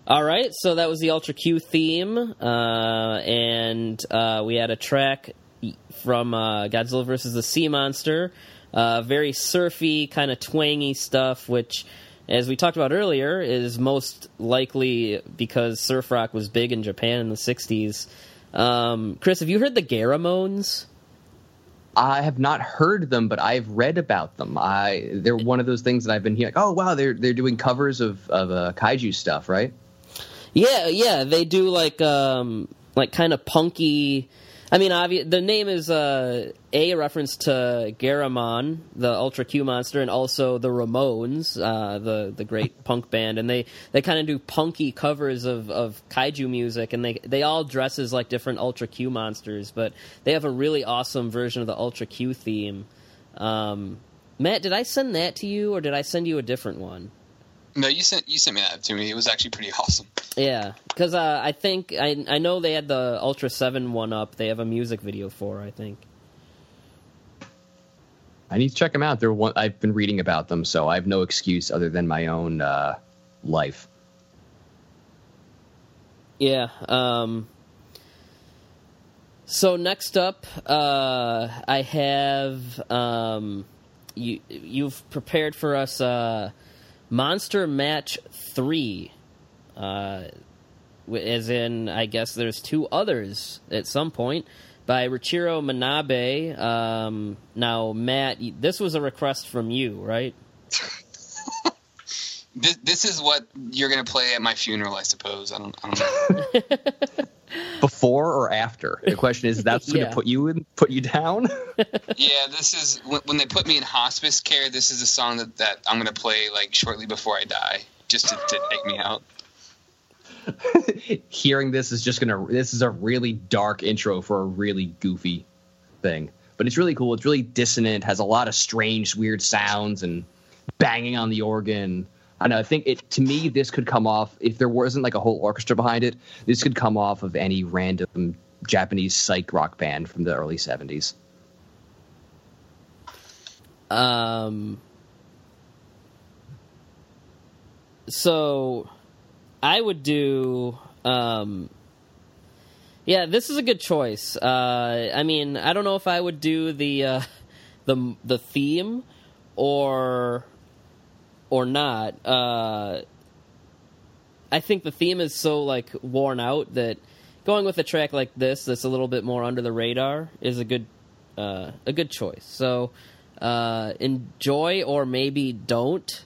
All right, so that was the Ultra Q theme, uh, and uh, we had a track from uh, Godzilla vs. the Sea Monster. Uh, very surfy, kind of twangy stuff, which, as we talked about earlier, is most likely because surf rock was big in Japan in the 60s. Um, Chris, have you heard the Garamones? I have not heard them, but I've read about them. I they're one of those things that I've been hearing. Like, oh wow, they're they're doing covers of of uh, kaiju stuff, right? Yeah, yeah, they do like um like kind of punky. I mean, obvi- the name is uh, a reference to Garamon, the Ultra Q monster, and also the Ramones, uh, the the great punk band, and they, they kind of do punky covers of, of kaiju music, and they they all dress as like different Ultra Q monsters, but they have a really awesome version of the Ultra Q theme. Um, Matt, did I send that to you, or did I send you a different one? No, you sent you sent me that to me. It was actually pretty awesome. Yeah, because uh, I think I I know they had the Ultra Seven one up. They have a music video for. I think. I need to check them out. They're one I've been reading about them, so I have no excuse other than my own uh, life. Yeah. Um, so next up, uh, I have um, you. You've prepared for us uh, Monster Match Three, uh, as in I guess there's two others at some point by Riichiro Manabe. Um, now, Matt, this was a request from you, right? this, this is what you're going to play at my funeral, I suppose. I don't, I don't know. Before or after? The question is, that's going to put you in, put you down. yeah, this is when, when they put me in hospice care. This is a song that, that I'm going to play like shortly before I die, just to, to take me out. Hearing this is just gonna. This is a really dark intro for a really goofy thing, but it's really cool. It's really dissonant. Has a lot of strange, weird sounds and banging on the organ. I know. I think it to me this could come off if there wasn't like a whole orchestra behind it. This could come off of any random Japanese psych rock band from the early '70s. Um. So, I would do. Um, yeah, this is a good choice. Uh, I mean, I don't know if I would do the uh, the the theme or or not. Uh, I think the theme is so like worn out that going with a track like this that's a little bit more under the radar is a good uh, a good choice. So uh, enjoy or maybe don't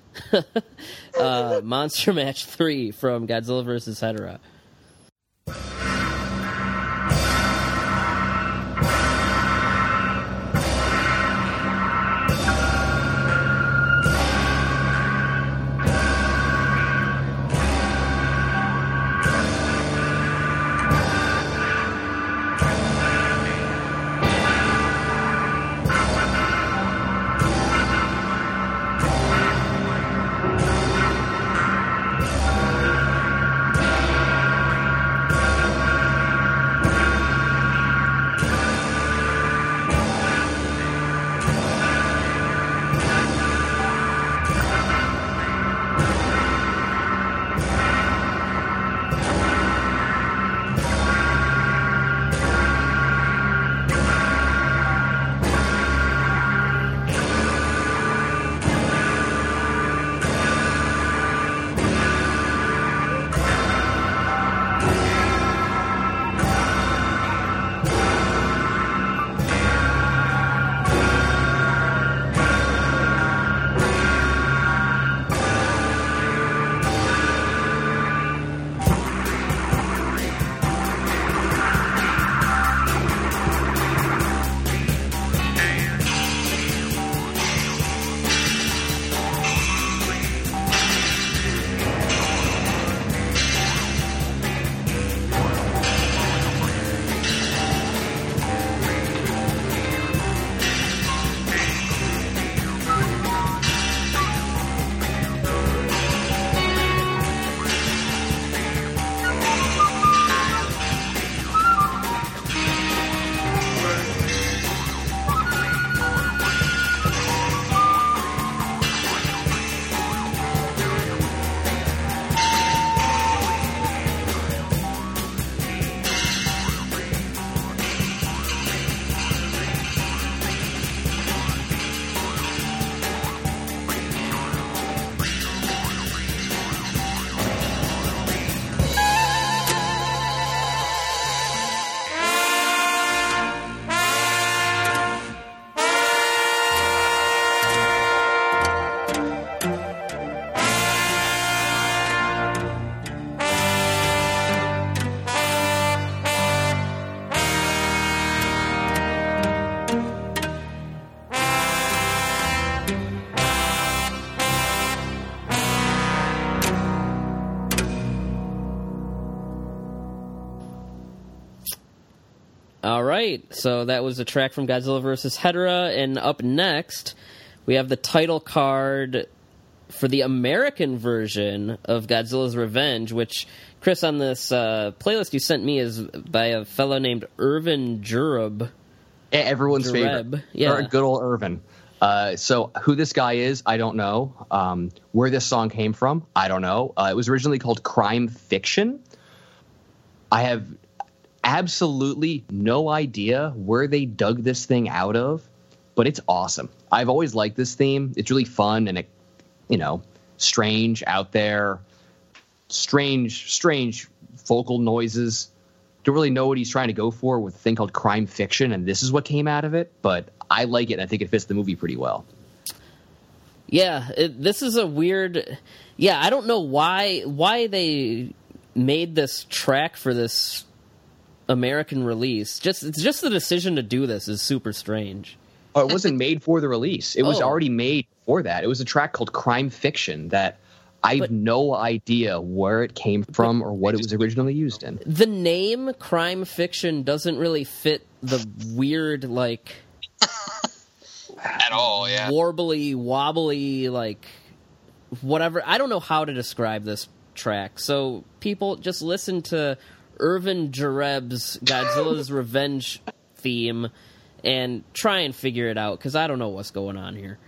uh, Monster Match Three from Godzilla vs. Hedorah. All right, so that was a track from Godzilla vs. Hedorah, and up next we have the title card for the American version of Godzilla's Revenge, which Chris on this uh, playlist you sent me is by a fellow named Erven Jereb. Yeah, everyone's favorite. yeah. Or good old Erven. Uh, so who this guy is, I don't know. Um, where this song came from, I don't know. Uh, it was originally called Crime Fiction. I have absolutely no idea where they dug this thing out of, but it's awesome. I've always liked this theme. It's really fun and it, you know, strange out there, strange, strange vocal noises. Don't really know what he's trying to go for with a thing called crime fiction, and this is what came out of it. But I like it. and I think it fits the movie pretty well. Yeah, it, this is a weird. Yeah, I don't know why why they made this track for this American release. Just it's just the decision to do this is super strange. Oh, it wasn't made for the release. It was Oh. already made for that. It was a track called Crime Fiction that I have But- no idea where it came from or what it was originally used in. The name crime fiction doesn't really fit the weird like At all, yeah. warbly wobbly like whatever. I don't know how to describe this track. So people just listen to Erven Jereb's Godzilla's Revenge theme and try and figure it out because I don't know what's going on here.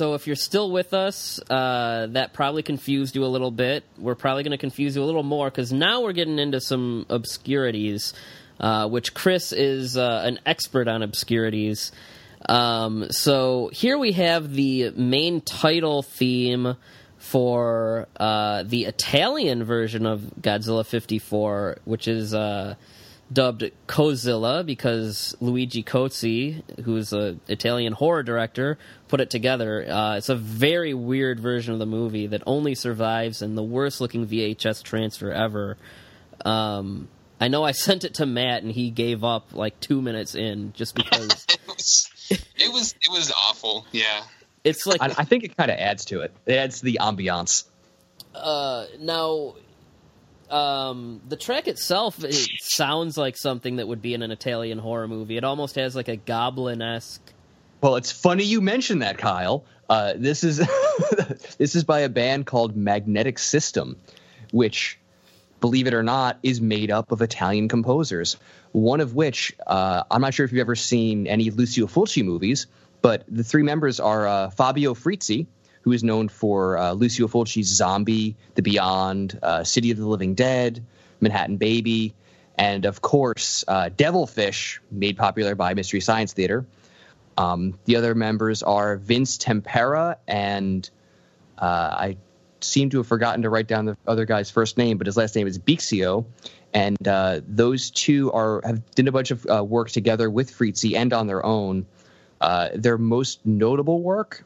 So if you're still with us, uh, that probably confused you a little bit. We're probably going to confuse you a little more because now we're getting into some obscurities, uh, which Chris is uh, an expert on obscurities. Um, so here we have the main title theme for uh, the Italian version of Godzilla 54, which is. Dubbed Cozzilla because Luigi Cozzi, who's an Italian horror director, put it together. Uh, it's a very weird version of the movie that only survives in the worst looking VHS transfer ever. Um, I know I sent it to Matt and he gave up like two minutes in just because It was, it was, it was awful. Yeah. it's like I, I think it kind of adds to it. It adds to the ambiance. uh, now. Um, the track itself it sounds like something that would be in an Italian horror movie. It almost has like a goblin esque Well, it's funny you mentioned that, Kyle. Uh, this is this is by a band called Magnetic System, which, believe it or not, is made up of Italian composers. One of which uh, I'm not sure if you've ever seen any Lucio Fulci movies, but the three members are uh, Fabio Frizzi, who is known for uh, Lucio Fulci's Zombie, The Beyond, uh, City of the Living Dead, Manhattan Baby, and of course uh, Devilfish, made popular by Mystery Science Theater. Um, the other members are Vince Tempera and uh, I seem to have forgotten to write down the other guy's first name, but his last name is Bixio. And uh, those two are have done a bunch of uh, work together with Frizzi and on their own. Uh, their most notable work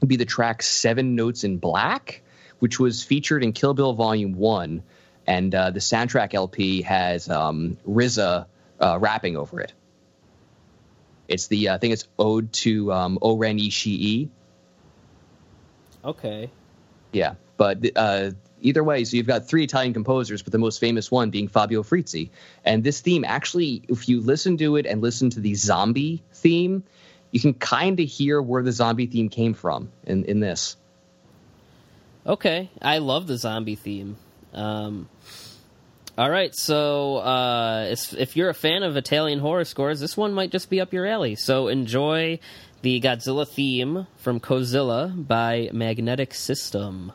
would be the track Seven Notes in Black, which was featured in Kill Bill Volume 1. And uh, the soundtrack LP has um, RZA uh, rapping over it. It's the uh, I think it's Ode to um, Oren Ishii. Okay. Yeah, but uh, either way, so you've got three Italian composers, but the most famous one being Fabio Frizzi. And this theme, actually, if you listen to it and listen to the zombie theme, you can kind of hear where the zombie theme came from in, in this. Okay, I love the zombie theme. Um, all right, so uh, if you're a fan of Italian horror scores, this one might just be up your alley. So enjoy the Godzilla theme from Cozzilla by Magnetic System.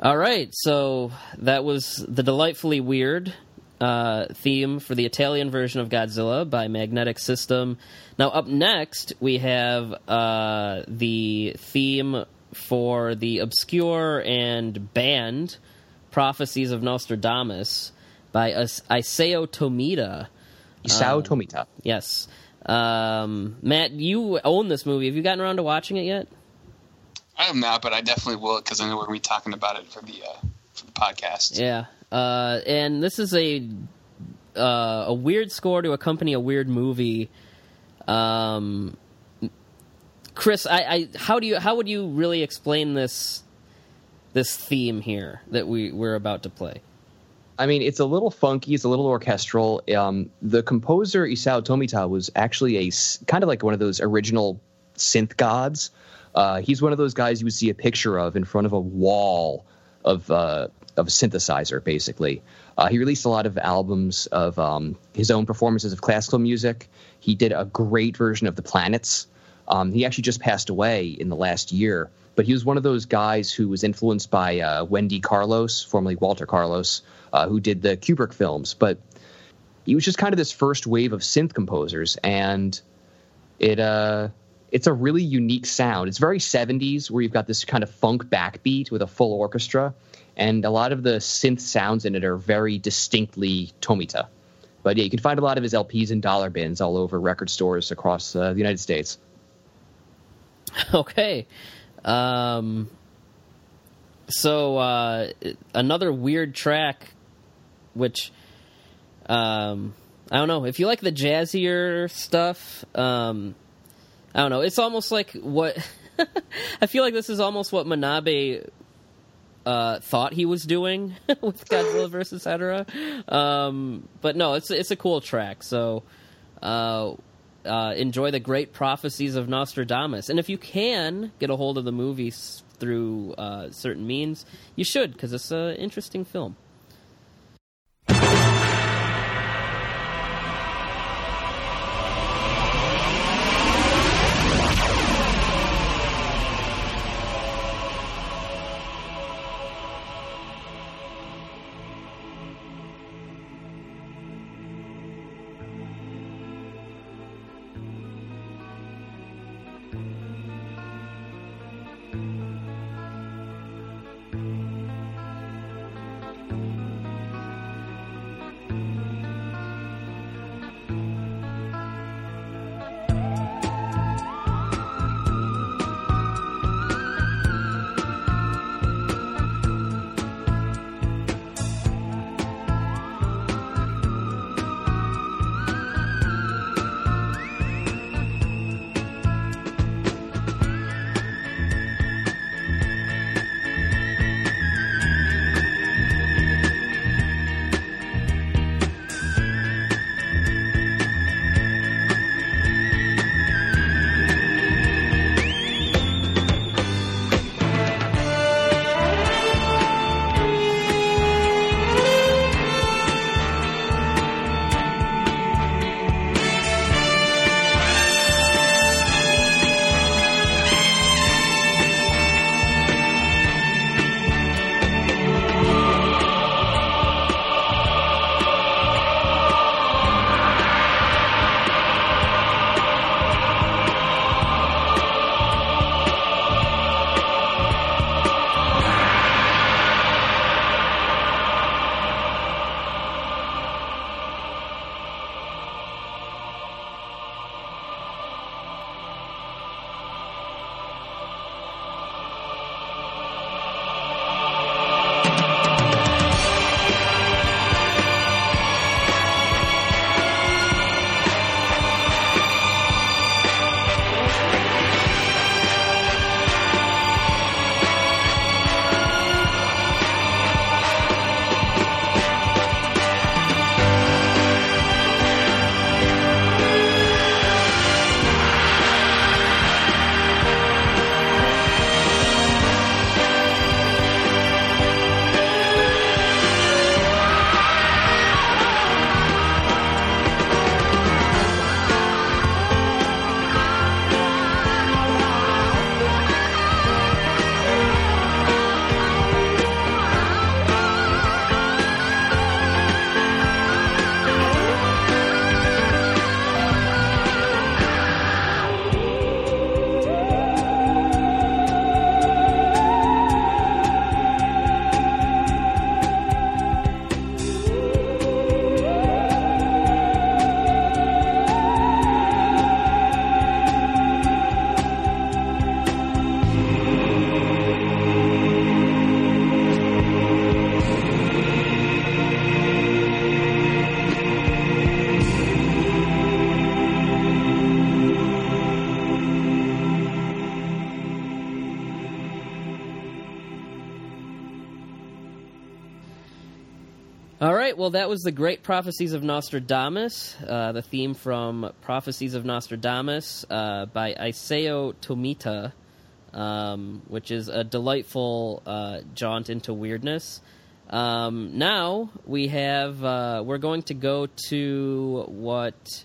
All right, so that was the delightfully weird uh, theme for the Italian version of Godzilla by Magnetic System. Now, up next, we have uh, the theme for the obscure and banned Prophecies of Nostradamus by Is- Isao Tomita. Isao Tomita. Yes. Um, Matt, you own this movie. Have you gotten around to watching it yet? I have not, but I definitely will because I know we're going to be talking about it for the uh, for the podcast. Yeah. Uh, and this is a uh, a weird score to accompany a weird movie. Um, Chris, I, I how do you how would you really explain this this theme here that we we're about to play? I mean, it's a little funky. It's a little orchestral. Um, the composer Isao Tomita was actually a kind of like one of those original synth gods. Uh, he's one of those guys you would see a picture of in front of a wall of uh, of a synthesizer, basically. Uh, he released a lot of albums of um, his own performances of classical music. He did a great version of The Planets. Um, he actually just passed away in the last year, but he was one of those guys who was influenced by uh, Wendy Carlos, formerly Walter Carlos, uh, who did the Kubrick films. But he was just kind of this first wave of synth composers, and it uh, it's a really unique sound. It's very 70s, where you've got this kind of funk backbeat with a full orchestra, and a lot of the synth sounds in it are very distinctly Tomita. But yeah, you can find a lot of his LPs in dollar bins all over record stores across uh, the United States. Okay. Um, so uh, another weird track, which um, I don't know if you like the jazzier stuff. Um, I don't know. It's almost like what I feel like. This is almost what Manabe uh, thought he was doing with Godzilla versus Hedorah. Um, but no, it's it's a cool track. So. Uh, uh, enjoy the great prophecies of Nostradamus. And if you can get a hold of the movies through uh, certain means, you should, because it's an interesting film. Well, that was the Great Prophecies of Nostradamus, uh, the theme from Prophecies of Nostradamus uh, by Isao Tomita, um, which is a delightful uh, jaunt into weirdness. Um, now we have, uh, we're going to go to what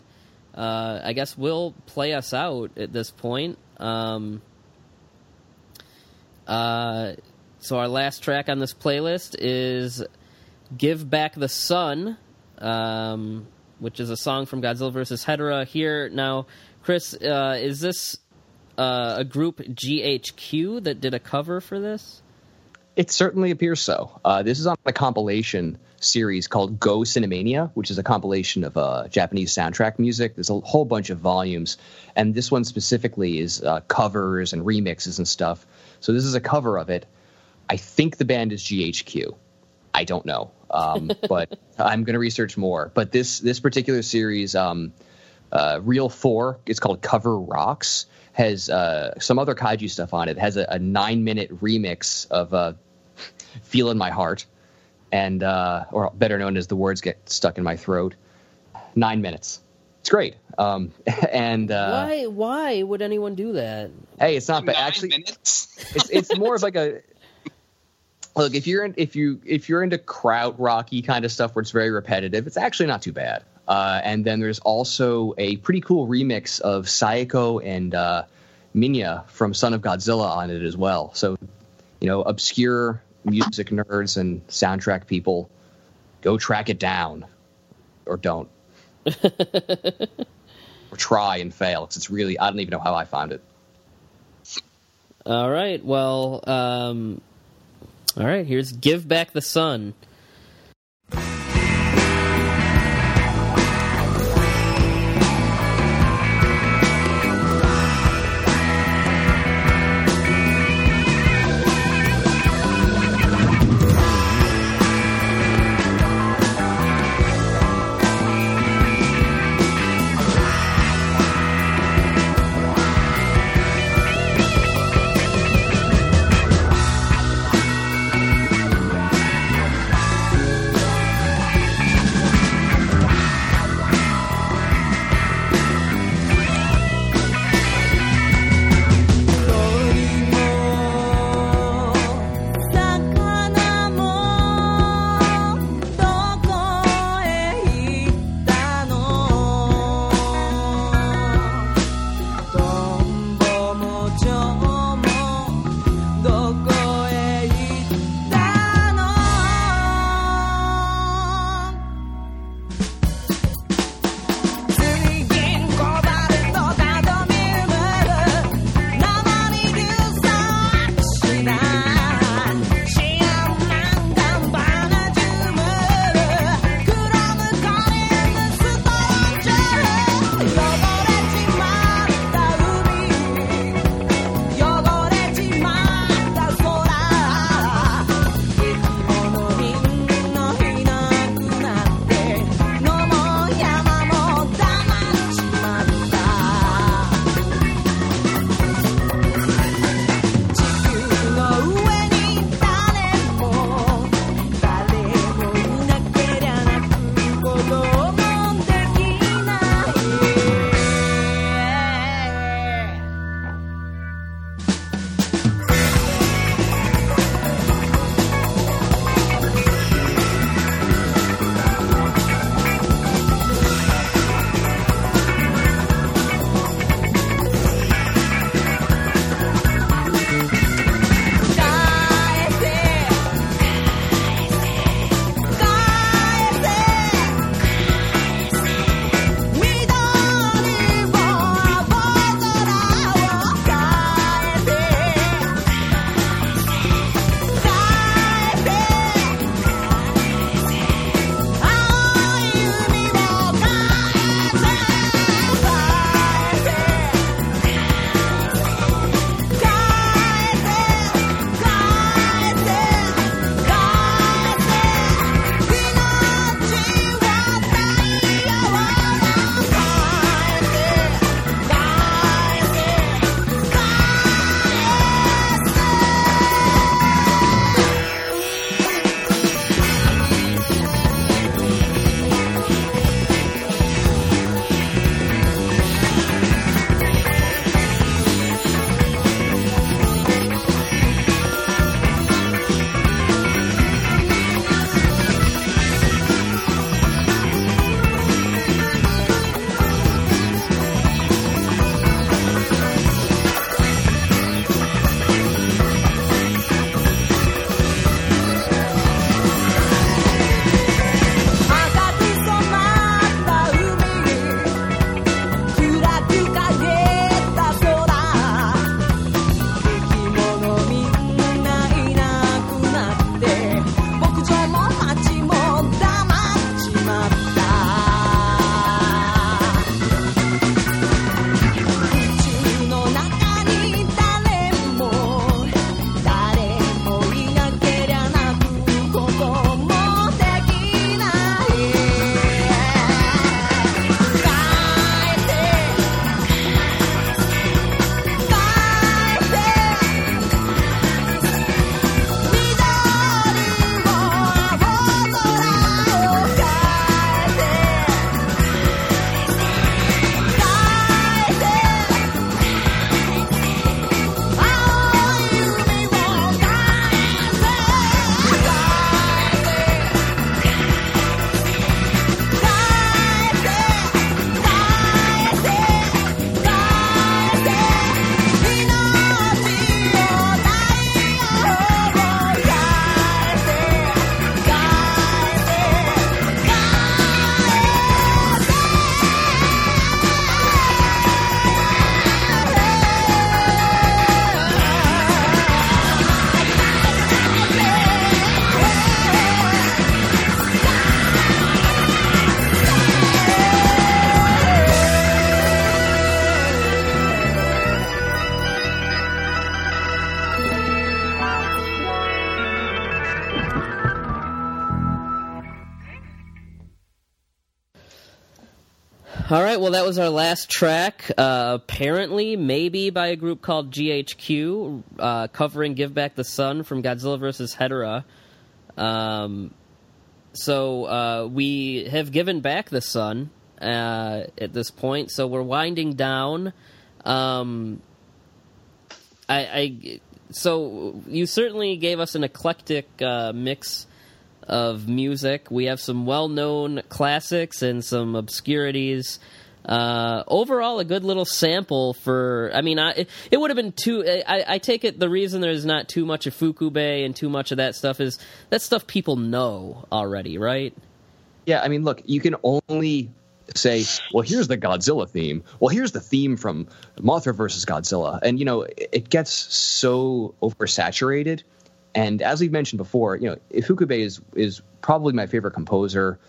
uh, I guess will play us out at this point. Um, uh, so our last track on this playlist is "Give Back the Sun," um, which is a song from Godzilla vs. Hedorah. Here now, Chris, uh, is this uh, a group GHQ that did a cover for this? It certainly appears so. Uh, this is on a compilation series called Go Cinemania, which is a compilation of uh, Japanese soundtrack music. There's a whole bunch of volumes, and this one specifically is uh, covers and remixes and stuff. So this is a cover of it. I think the band is GHQ. I don't know, um, but I'm going to research more. But this this particular series, um, uh, Reel Four, it's called Cover Rocks has uh, some other kaiju stuff on it. it has a, a, nine minute remix of uh, "Feel in My Heart," and uh, or better known as "The Words Get Stuck in My Throat." Nine minutes. It's great. Um, and uh, why why would anyone do that? Hey, it's not bad. Actually, it's it's more of like a look if you're in, if you if you're into kraut rocky kind of stuff where it's very repetitive. It's actually not too bad. Uh, and then there's also a pretty cool remix of Sayako and uh, Minya from Son of Godzilla on it as well. So, you know, obscure music nerds and soundtrack people, go track it down, or don't, or try and fail because it's really I don't even know how I found it. All right, well, um, all right. Here's "Give Back the Sun." Right, well, that was our last track. Uh, apparently, maybe by a group called GHQ, uh, covering "Give Back the Sun" from Godzilla vs. Hedorah. Um, so uh, we have given back the sun uh, at this point, so we're winding down. Um, I, I so you certainly gave us an eclectic uh, mix of music. We have some well-known classics and some obscurities. Uh, overall, a good little sample for. I mean, I, it, it would have been too. I, I, take it the reason there's not too much of Ifukube and too much of that stuff is that stuff people know already, right? Yeah, I mean, look, you can only say, well, here's the Godzilla theme. Well, here's the theme from Mothra versus Godzilla, and you know, it gets so oversaturated. And as we've mentioned before, you know, Ifukube is is probably my favorite composer,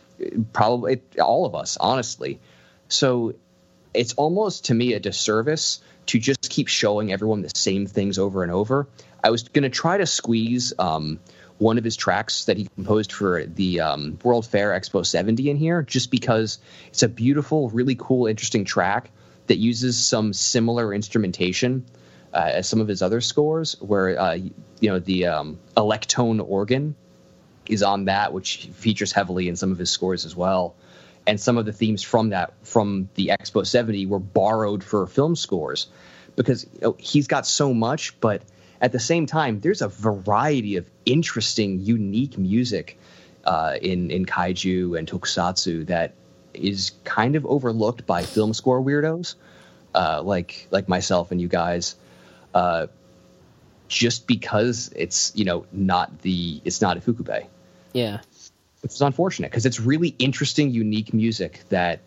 probably all of us, honestly. So it's almost to me a disservice to just keep showing everyone the same things over and over. I was going to try to squeeze um, one of his tracks that he composed for the um, World Fair Expo 70 in here, just because it's a beautiful, really cool, interesting track that uses some similar instrumentation uh, as some of his other scores, where uh, you know the um, electone organ is on that, which features heavily in some of his scores as well. And some of the themes from that from the Expo 70 were borrowed for film scores because you know, he's got so much, but at the same time, there's a variety of interesting, unique music uh, in in kaiju and tokusatsu that is kind of overlooked by film score weirdos uh, like like myself and you guys. Uh, just because it's you know not the it's not an Ifukube. Yeah, which is unfortunate because it's really interesting, unique music that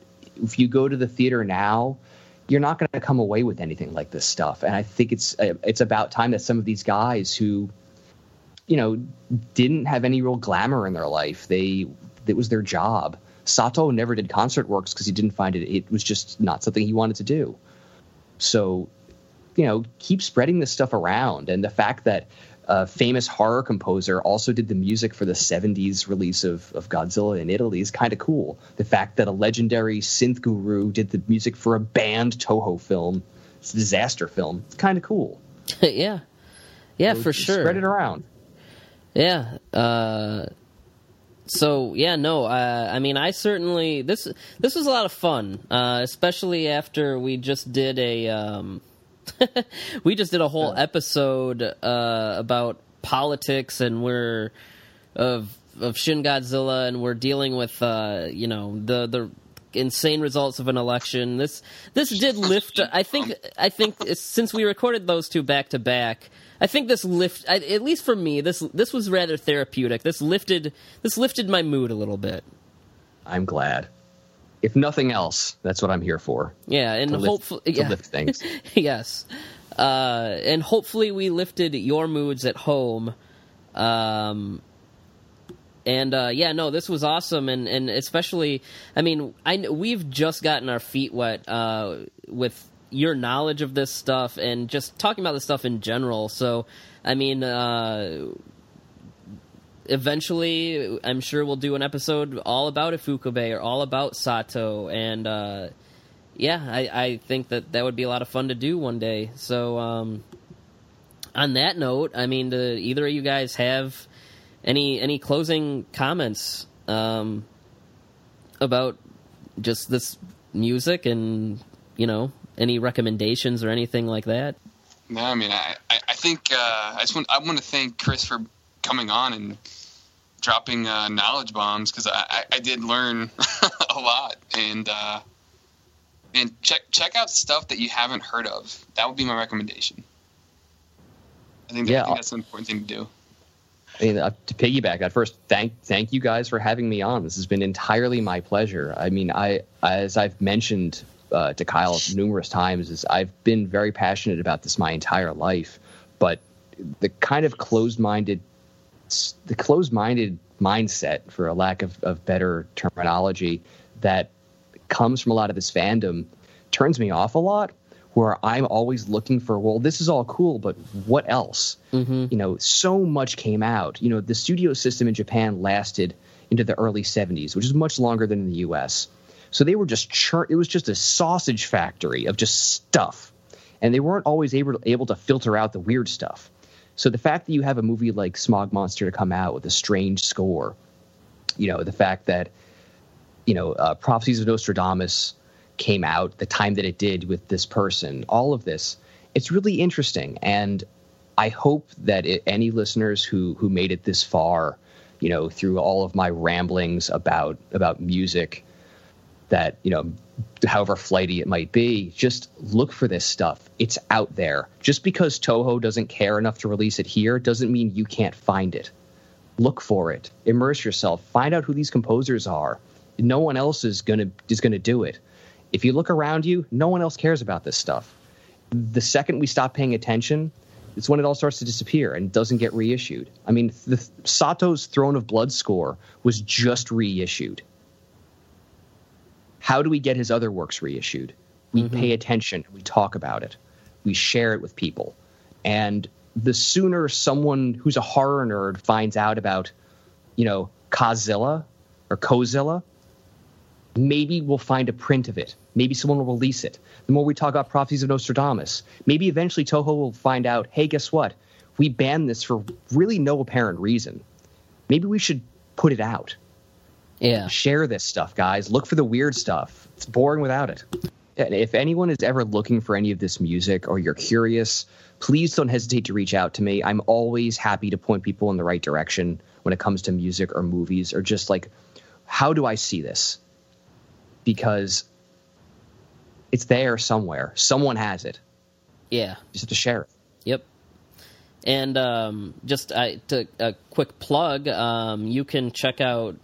if you go to the theater now, you're not going to come away with anything like this stuff. And I think it's uh, it's about time that some of these guys who, you know, didn't have any real glamour in their life, they it was their job. Sato never did concert works because he didn't find it. It was just not something he wanted to do. So, you know, keep spreading this stuff around. And the fact that a famous horror composer, also did the music for the 70s release of, of Godzilla in Italy is kind of cool. The fact that a legendary synth guru did the music for a banned Toho film, it's a disaster film, it's kind of cool. yeah. Yeah, so for sure. Spread it around. Yeah. Uh, so yeah, no. Uh, I mean, I certainly this this was a lot of fun, uh, especially after we just did a um, we just did a whole episode uh, about politics, and we're of of Shin Godzilla, and we're dealing with uh, you know the the insane results of an election. This this did lift. I think I think since we recorded those two back to back, I think this lift. At least for me, this this was rather therapeutic. This lifted this lifted my mood a little bit. I'm glad if nothing else, that's what I'm here for. Yeah, and hopefully, yeah. lift things. yes, uh, and hopefully we lifted your moods at home. Um, and uh, yeah, no, this was awesome, and and especially, I mean, I we've just gotten our feet wet uh, with your knowledge of this stuff and just talking about this stuff in general. So, I mean, uh, eventually, I'm sure we'll do an episode all about Ifukube or all about Sato, and uh, yeah, I, I, think that that would be a lot of fun to do one day. So, um, on that note, I mean, do either of you guys have any any closing comments um, about just this music and you know any recommendations or anything like that? No, I mean, I, I think uh, I just want I want to thank Chris for coming on and dropping uh, knowledge bombs because I, I, I, did learn a lot and uh, and check check out stuff that you haven't heard of. That would be my recommendation. I think, yeah, I think that's an important thing to do. I mean, uh, to piggyback at first, thank thank you guys for having me on. This has been entirely my pleasure. I mean, I as I've mentioned uh, to Kyle numerous times, is I've been very passionate about this my entire life, but the kind of closed minded the closed-minded mindset, for a lack of, of better terminology, that comes from a lot of this fandom turns me off a lot. Where I'm always looking for, well, this is all cool, but what else? Mm-hmm. You know, so much came out. You know, the studio system in Japan lasted into the early 70s, which is much longer than in the U.S. So they were just churn. It was just a sausage factory of just stuff, and they weren't always able able to filter out the weird stuff. So the fact that you have a movie like Smog Monster to come out with a strange score, you know, the fact that you know uh, Prophecies of Nostradamus came out the time that it did with this person, all of this, it's really interesting, and I hope that it, any listeners who who made it this far, you know, through all of my ramblings about about music, that you know, however flighty it might be, just look for this stuff. It's out there. Just because Toho doesn't care enough to release it here doesn't mean you can't find it. Look for it. Immerse yourself. Find out who these composers are. No one else is gonna is gonna do it. If you look around you, no one else cares about this stuff. The second we stop paying attention, it's when it all starts to disappear and doesn't get reissued. I mean, the Sato's Throne of Blood score was just reissued. How do we get his other works reissued? We mm-hmm. pay attention, we talk about it, we share it with people. And the sooner someone who's a horror nerd finds out about, you know, Kazilla or Cozzilla, maybe we'll find a print of it. Maybe someone will release it. The more we talk about prophecies of Nostradamus, maybe eventually Toho will find out, hey, guess what? We banned this for really no apparent reason. Maybe we should put it out. Yeah. Share this stuff, guys. Look for the weird stuff. It's boring without it. And if anyone is ever looking for any of this music or you're curious, please don't hesitate to reach out to me. I'm always happy to point people in the right direction when it comes to music or movies or just like, how do I see this? Because it's there somewhere. Someone has it. Yeah. You just have to share it. Yep. And um, just uh, to, a quick plug, um, you can check out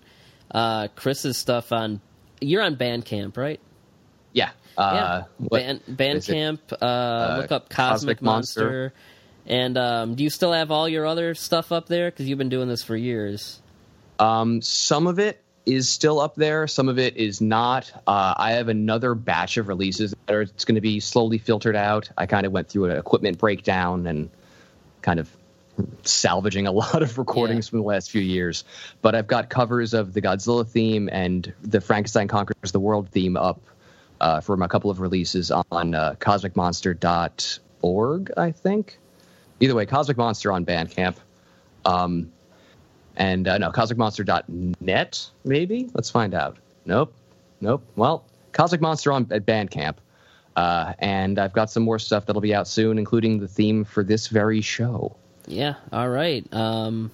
uh, Chris's stuff on. You're on Bandcamp, right? Yeah. Uh, yeah. Band, Bandcamp. Uh, uh, look up Cosmic, Cosmic Monster. Monster. And um, do you still have all your other stuff up there? Because you've been doing this for years. Um, some of it is still up there. Some of it is not. Uh, I have another batch of releases that are it's going to be slowly filtered out. I kind of went through an equipment breakdown and kind of salvaging a lot of recordings yeah. from the last few years. But I've got covers of the Godzilla theme and the Frankenstein Conquers the World theme up uh, from a couple of releases on uh, cosmicmonster.org, I think. Either way, Cosmic Monster on Bandcamp. Um, and uh, no, cosmicmonster.net, maybe? Let's find out. Nope. Nope. Well, Cosmic Monster on at Bandcamp. Uh, and I've got some more stuff that'll be out soon, including the theme for this very show. Yeah. All right. Um,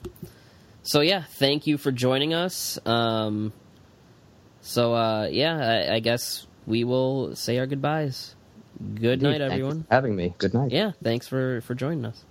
so yeah, thank you for joining us. Um, so uh, yeah, I, I, guess we will say our goodbyes. Good Indeed. night, everyone. having me. Good night. Yeah. Thanks for for joining us.